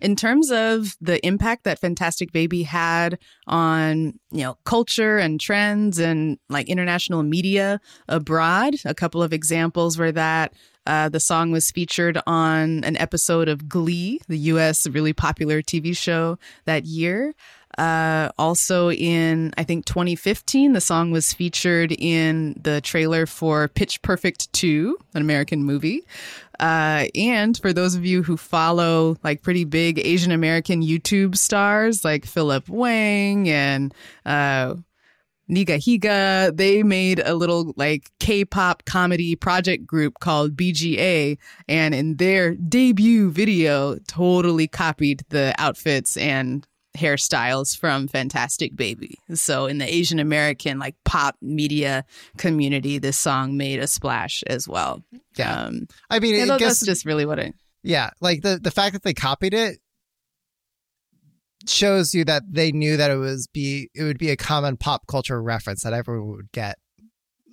In terms of the impact that Fantastic Baby had on, you know, culture and trends and like international media abroad, a couple of examples were that uh, the song was featured on an episode of Glee, the US really popular TV show that year. Uh, also in, I think 2015, the song was featured in the trailer for Pitch Perfect 2, an American movie. Uh, and for those of you who follow like pretty big Asian American YouTube stars like Philip Wang and, uh, Nigahiga, they made a little like K-pop comedy project group called BGA and in their debut video totally copied the outfits and hairstyles from Fantastic Baby. So in the Asian American like pop media community, this song made a splash as well. Yeah. Um, I mean, yeah, it tha- guess, that's just really what it. yeah, like the the fact that they copied it shows you that they knew that it was be it would be a common pop culture reference that everyone would get.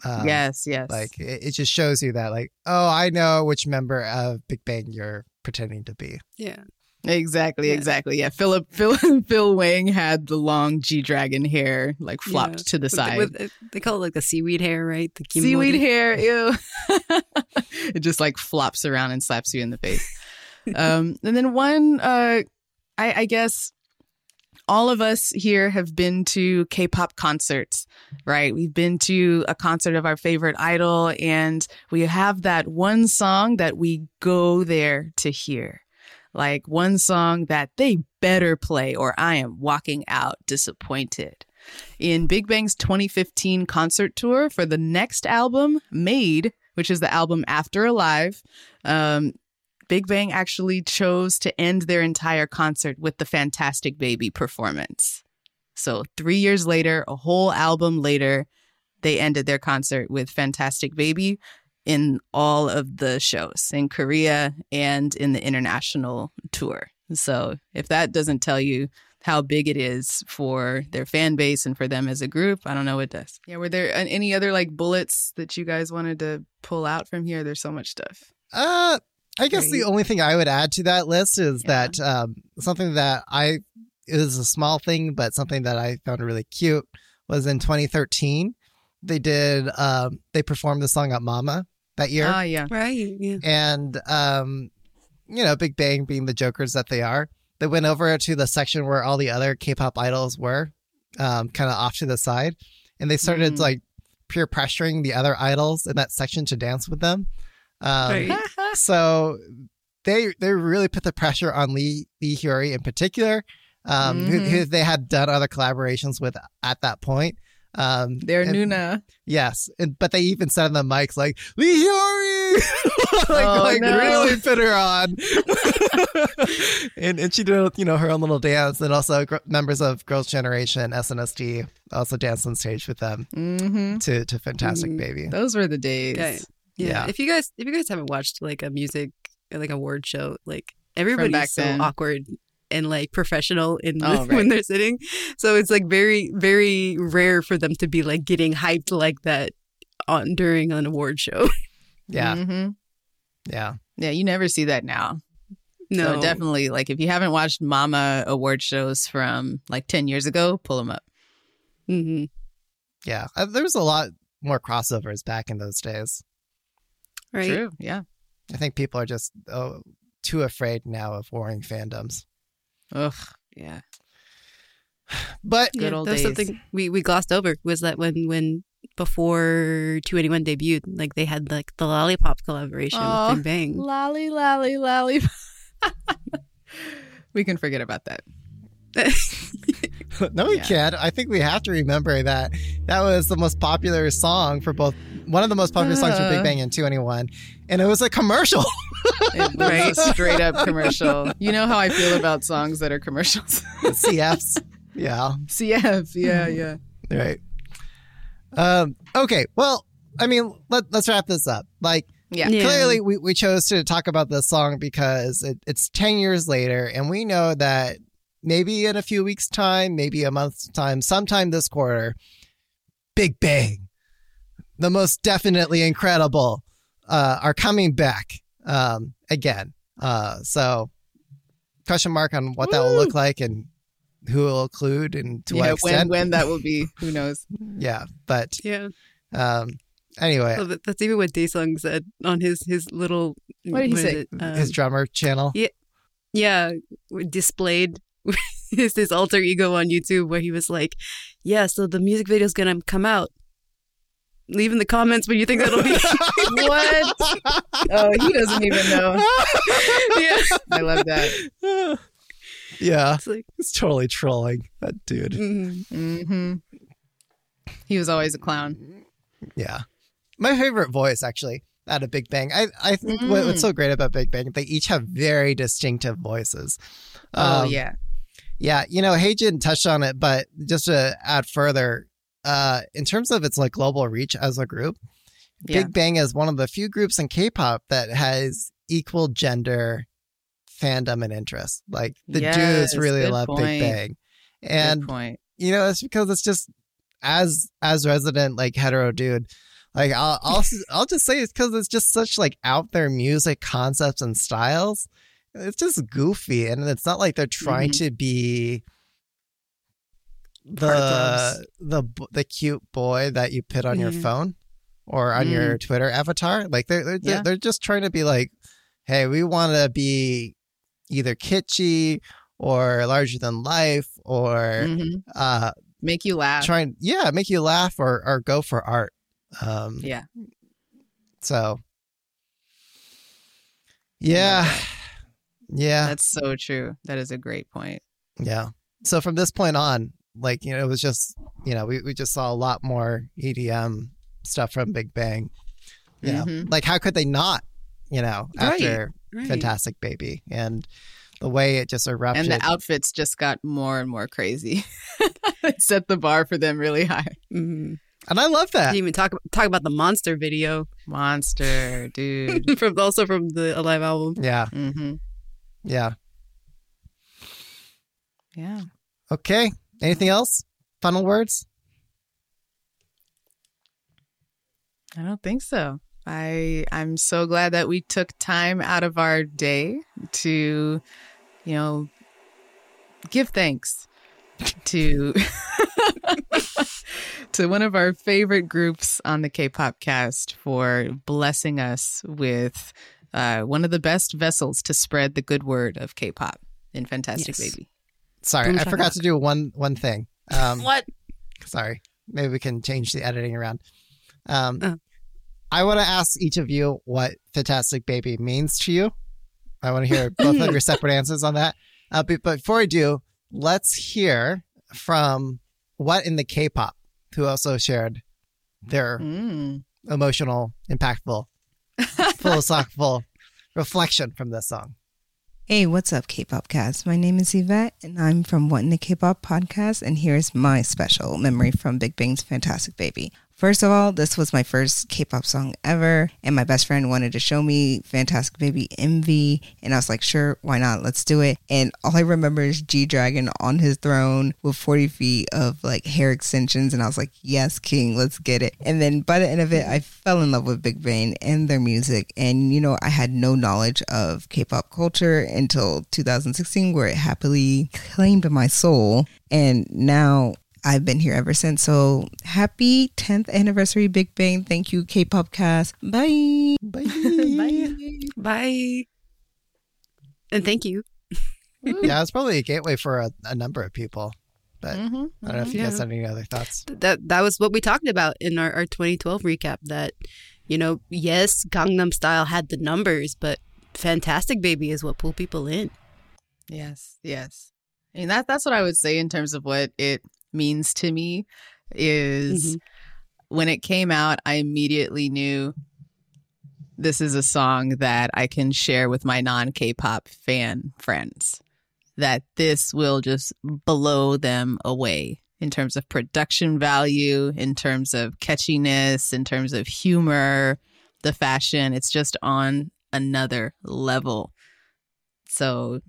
Um, yes, yes. Like it, it just shows you that, like, oh, I know which member of Big Bang you're pretending to be. Yeah. Exactly, Yeah. exactly. Yeah, Philip Phil Phil Wang had the long G Dragon hair, like flopped Yeah. to the side. with- they call it like the seaweed hair, right? The Seaweed hair, ew. it just like flops around and slaps you in the face. um, and then one, uh, I, I guess all of us here have been to K-pop concerts, right? We've been to a concert of our favorite idol, and we have that one song that we go there to hear. Like one song that they better play, or I am walking out disappointed. In Big Bang's 2015 concert tour for the next album, Made, which is the album after Alive, um, Big Bang actually chose to end their entire concert with the Fantastic Baby performance. So, three years later, a whole album later, they ended their concert with Fantastic Baby in all of the shows in Korea and in the international tour. So, if that doesn't tell you how big it is for their fan base and for them as a group, I don't know what does. Yeah, were there any other like bullets that you guys wanted to pull out from here? There's so much stuff. Uh, I guess the only thing I would add to that list is Yeah. that um, something that I is a small thing, but something that I found really cute was in 2013. They did um, they performed the song at Mama that year, Ah, yeah. Right. Yeah. and um, you know, Big Bang being the jokers that they are, they went over to the section where all the other K-pop idols were, um, kind of off to the side, and they started Mm. like peer pressuring the other idols in that section to dance with them. Um, Right. so they they really put the pressure on Lee Lee Hyori in particular, um, who, Mhm. who they had done other collaborations with at that point. Um, They're and- Nuna. Yes, and, but they even said on the mics like Lee Hyori, like, Oh, like no. really put her on, and and she did you know her own little dance, and also gr- members of Girls' Generation SNSD also danced on stage with them hmm to to Fantastic Mhm. Baby. Those were the days. Yeah. Yeah. Yeah. If you guys if you guys haven't watched like a music like award show, like everybody's so then. awkward and like professional in Oh, when they're sitting. So it's like very very rare for them to be like getting hyped like that on during an award show. Yeah, hmm yeah, Yeah, you never see that now. no. So definitely, like, if you haven't watched Mama award shows from like 10 years ago, pull them up. Mm-hmm. yeah. Uh, there was a lot more crossovers back in those days. Right. True. Yeah. I think people are just oh, too afraid now of warring fandoms. Ugh. Yeah. But Good old that was days. something we, we glossed over was that when when before 2NE1 debuted, like they had like the lollipop collaboration Aw. with Big Bang. Lolly, lolly, lolly. we can forget about that. no, we Yeah. can't. I think we have to remember that that was the most popular song for both one of the most popular songs from Big. Bang in 2NE1, and it was a commercial. It was a straight up commercial. You know how I feel about songs that are commercials. CFs. Yeah. CF. Yeah. Yeah. Right. Um, okay. Well, I mean, let, let's wrap this up. Like, Yeah. Yeah. clearly, we, we chose to talk about this song because it, it's 10 years later, and we know that maybe in a few weeks' time, maybe a month's time, sometime this quarter, Big Bang, the most definitely incredible, uh, are coming back um, again. Uh, so, question mark on what that will look like and who will include and to what yeah when, extent. when that will be, who knows? Yeah, but Yeah. um, anyway, Well, that's even what Daesung said on his his little. What did he is say? Um, his drummer channel. yeah, yeah, displayed his his alter ego on YouTube where he was like, "Yeah, so the music video is gonna come out. Leave in the comments what you think that'll be." What? Oh, he doesn't even know. yeah, I love that. yeah, it's like, he's totally trolling that dude. mm, hmm He was always a clown. Yeah, my favorite voice actually out of Big Bang. I I think what, Mm. what's so great about Big Bang, they each have very distinctive voices. Oh Um, yeah. Yeah, you know, Haejin touched on it, but just to add further, uh, in terms of its like global reach as a group, Yeah. Big Bang is one of the few groups in K-pop that has equal gender fandom and interest. Like the Yes, dudes really love point. Big Bang, and point. you know it's because it's just as as resident like hetero dude. Like I'll I'll I'll just say it's because it's just such like out there music concepts and styles. It's just goofy, and it's not like they're trying Mm-hmm. to be the the the cute boy that you put on your phone or on your Twitter avatar. Like they're they're, Mm. Yeah. they're just trying to be like, hey, we want to be either kitschy or larger than life or Mhm. uh Make you laugh. trying yeah make you laugh or or go for art um yeah. so yeah yeah That's so true. That is a great point. yeah so from this point on like you know it was just you know we, we just saw a lot more edm stuff from big bang yeah Mhm. like how could they not you know, after right. Fantastic Baby. And the way it just erupted. And the outfits just got more and more crazy. it set the bar for them really high. Mhm. and I love that. Didn't even talk talk about the monster video Monster, dude. from also from the Alive album. Yeah. hmm Yeah. Yeah. Okay. Anything else? Final words? I don't think so. I I'm so glad that we took time out of our day to, you know, give thanks to to one of our favorite groups on the K-pop cast for blessing us with uh, one of the best vessels to spread the good word of K-pop in Fantastic Yes. Baby. Sorry, I forgot to do one one thing. Um, What? Sorry. Maybe we can change the editing around. Um, Uh. I want to ask each of you what Fantastic Baby means to you. I want to hear both of your separate answers on that. Uh, but, but before I do, let's hear from What in the K-pop, who also shared their Mm. emotional, impactful, philosophical reflection from this song. Hey, what's up, K-pop cast? My name is Yvette, and I'm from What in the K-pop podcast, and here's my special memory from Big Bang's Fantastic Baby. First of all, this was my first K-pop song ever, and my best friend wanted to show me Fantastic Baby MV, and I was like, sure, why not? Let's do it. And all I remember is G Dragon on his throne with 40 feet of like hair extensions, and I was like, yes, King, let's get it. And then by the end of it, I fell in love with Big Bang and their music, and you know, I had no knowledge of K-pop culture until 2016, where it happily claimed my soul, and now I've been here ever since. So happy 10th anniversary, Big Bang. Thank you, K pop cast. Bye. Bye. Bye. Bye. And thank you. yeah, it's probably a gateway for a, a number of people. But Mhm, I don't know if you guys Yeah. had any other thoughts. That that was what we talked about in our, our 2012 recap. That you know, yes, Gangnam Style had the numbers, but Fantastic Baby is what pulled people in. Yes, yes. I mean that that's what I would say in terms of what it means to me is Mhm. when it came out, I immediately knew this is a song that I can share with my non K-pop fan friends. That this will just blow them away in terms of production value, in terms of catchiness, in terms of humor, the fashion. It's just on another level. So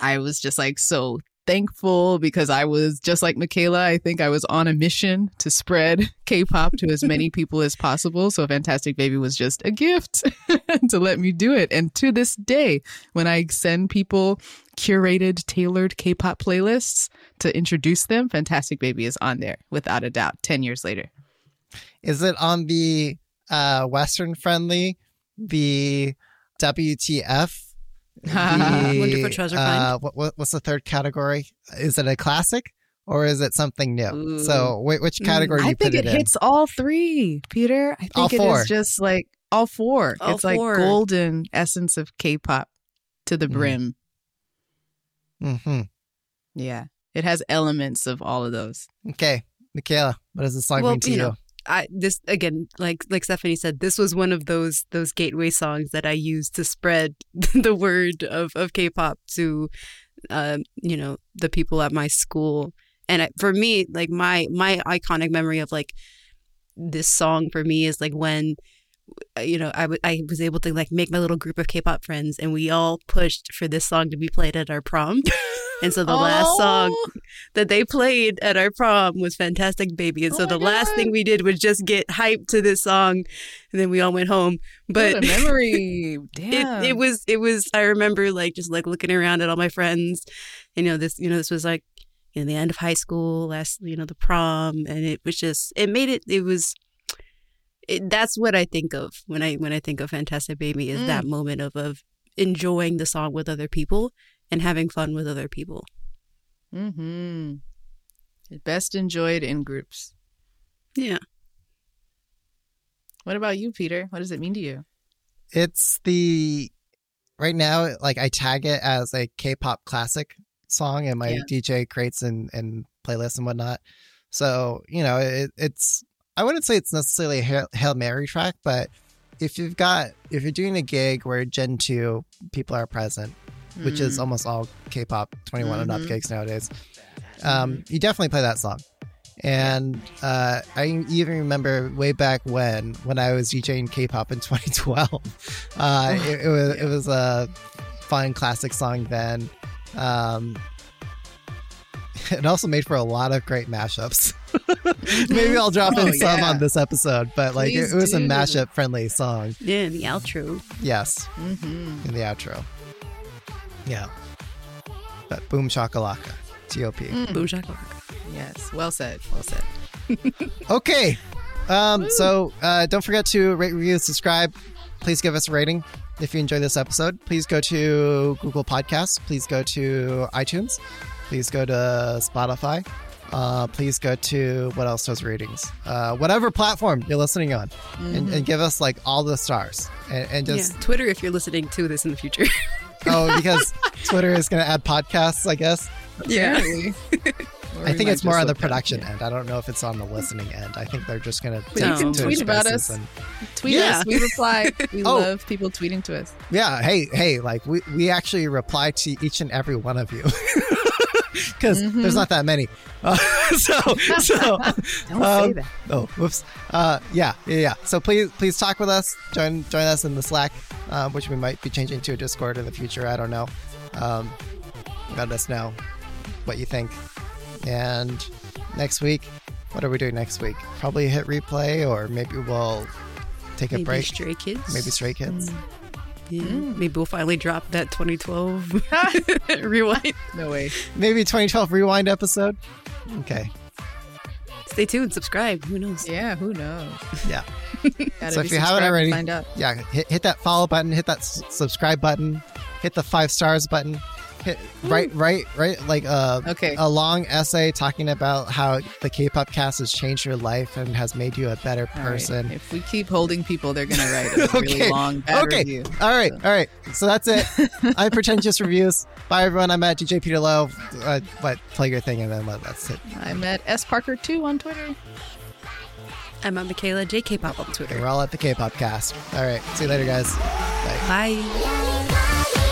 I was just like so thankful because I was just like Michaela. I think I was on a mission to spread K pop to as many people as possible. So Fantastic Baby was just a gift to let me do it. And to this day, when I send people curated, tailored K pop playlists to introduce them, Fantastic Baby is on there without a doubt 10 years later. Is it on the uh, Western friendly, the WTF? The, Wonderful Treasure Find. uh, what, what, what's the third category? Is it a classic or is it something new? Ooh. So, wh- which category do I you think put it it, in? hits all three, Peter. I think All it four. is just like all four. All it's like golden essence of K-pop to the Mhm. brim. hmm Yeah, it has elements of all of those. Okay, Michaela, what does this song Well, mean to you you? I this again, like like Stephanie said, this was one of those those gateway songs that I used to spread the word of of K-pop to, um, you know, the people at my school. And for me, like my my iconic memory of like this song for me is like when Uh, you know I, w- I was able to like make my little group of k-pop friends and we all pushed for this song to be played at our prom and so the last song Oh, that they played at our prom was Fantastic Baby. And so Oh the my last thing we did was just get hyped to this song and then we all went home. But memory. Damn. it, it was it was I remember like just like looking around at all my friends. You know, this you know, this was like you know, the end of high school, last you know, the prom, and it was just it made it it was it, that's what I think of when I when I think of Fantastic Baby is Mm. that moment of of enjoying the song with other people and having fun with other people. Mm-hmm. Best enjoyed in groups. Yeah. What about you, Peter? What does it mean to you? It's the right now, like I tag it as a K-pop classic song in my Yeah. DJ crates and and playlists and whatnot. So you know, it, it's I wouldn't say it's necessarily a Hail, Hail Mary track, but if you've got if you're doing a gig where Gen two people are present, which is Mm. almost all K-pop 21 and up Mhm. gigs nowadays, um, you definitely play that song. And uh, I even remember way back when, when I was DJing K-pop in 2012, uh, it, it was it was a fun classic song then. Um, it also made for a lot of great mashups. Maybe I'll drop in Oh, some yeah. on this episode, but like it, it was a mashup friendly song. Yeah, the outro. Yes, Mm-hmm. in the outro. Yeah, but boom shakalaka, T.O.P. Boom shakalaka. Yes, well said. Well said. Okay. Um, so uh, don't forget to rate, review, subscribe. Please give us a rating if you enjoy this episode. Please go to Google Podcasts. Please go to iTunes. Please go to Spotify. Uh, please go to what else does ratings? Uh, whatever platform you're listening on, and, Mhm. and give us like all the stars and, and just yeah, Twitter if you're listening to this in the future. oh because Twitter is going to add podcasts, I guess. Yeah. I think it's more on the look at- production end. I don't know if it's on the listening end. I think they're just going to But you can tweet about us. Tweet Yeah. us. We reply. We Oh. love people tweeting to us. Yeah, hey, hey, like we, we actually reply to each and every one of you because Mm-hmm. there's not that many. Uh, so, so Don't say um, that. Oh, whoops. Uh, yeah, yeah, yeah. So please, please talk with us. Join, join us in the Slack, uh, which we might be changing to a Discord in the future. I don't know. Um, let us know what you think. And next week, what are we doing next week? Probably hit replay, or maybe we'll take a break. Maybe break. Stray Kids. Maybe Stray Kids. Yeah. Maybe we'll finally drop that 2012 rewind. No way. Maybe 2012 rewind episode. Okay. Stay tuned. Subscribe. Who knows? Yeah, who knows? Yeah. So if you haven't already, find out. yeah, hit, hit that follow button, hit that s- subscribe button, hit the five stars button, hit right, right, right, like a Okay. a long essay talking about how the K-pop cast has changed your life and has made you a better All right. person. If we keep holding people, they're gonna write a really long bad okay. review. All right. All right. So that's it. I'm pretentious reviews. Bye everyone. I'm at DJ Peter Lowe. Uh, what play your thing and then what? That's it. I'm at S Parker two on Twitter. I'm at Michaela JK Pop on Twitter. We're all at the K-pop cast. All right. See you later, guys. Bye. Bye.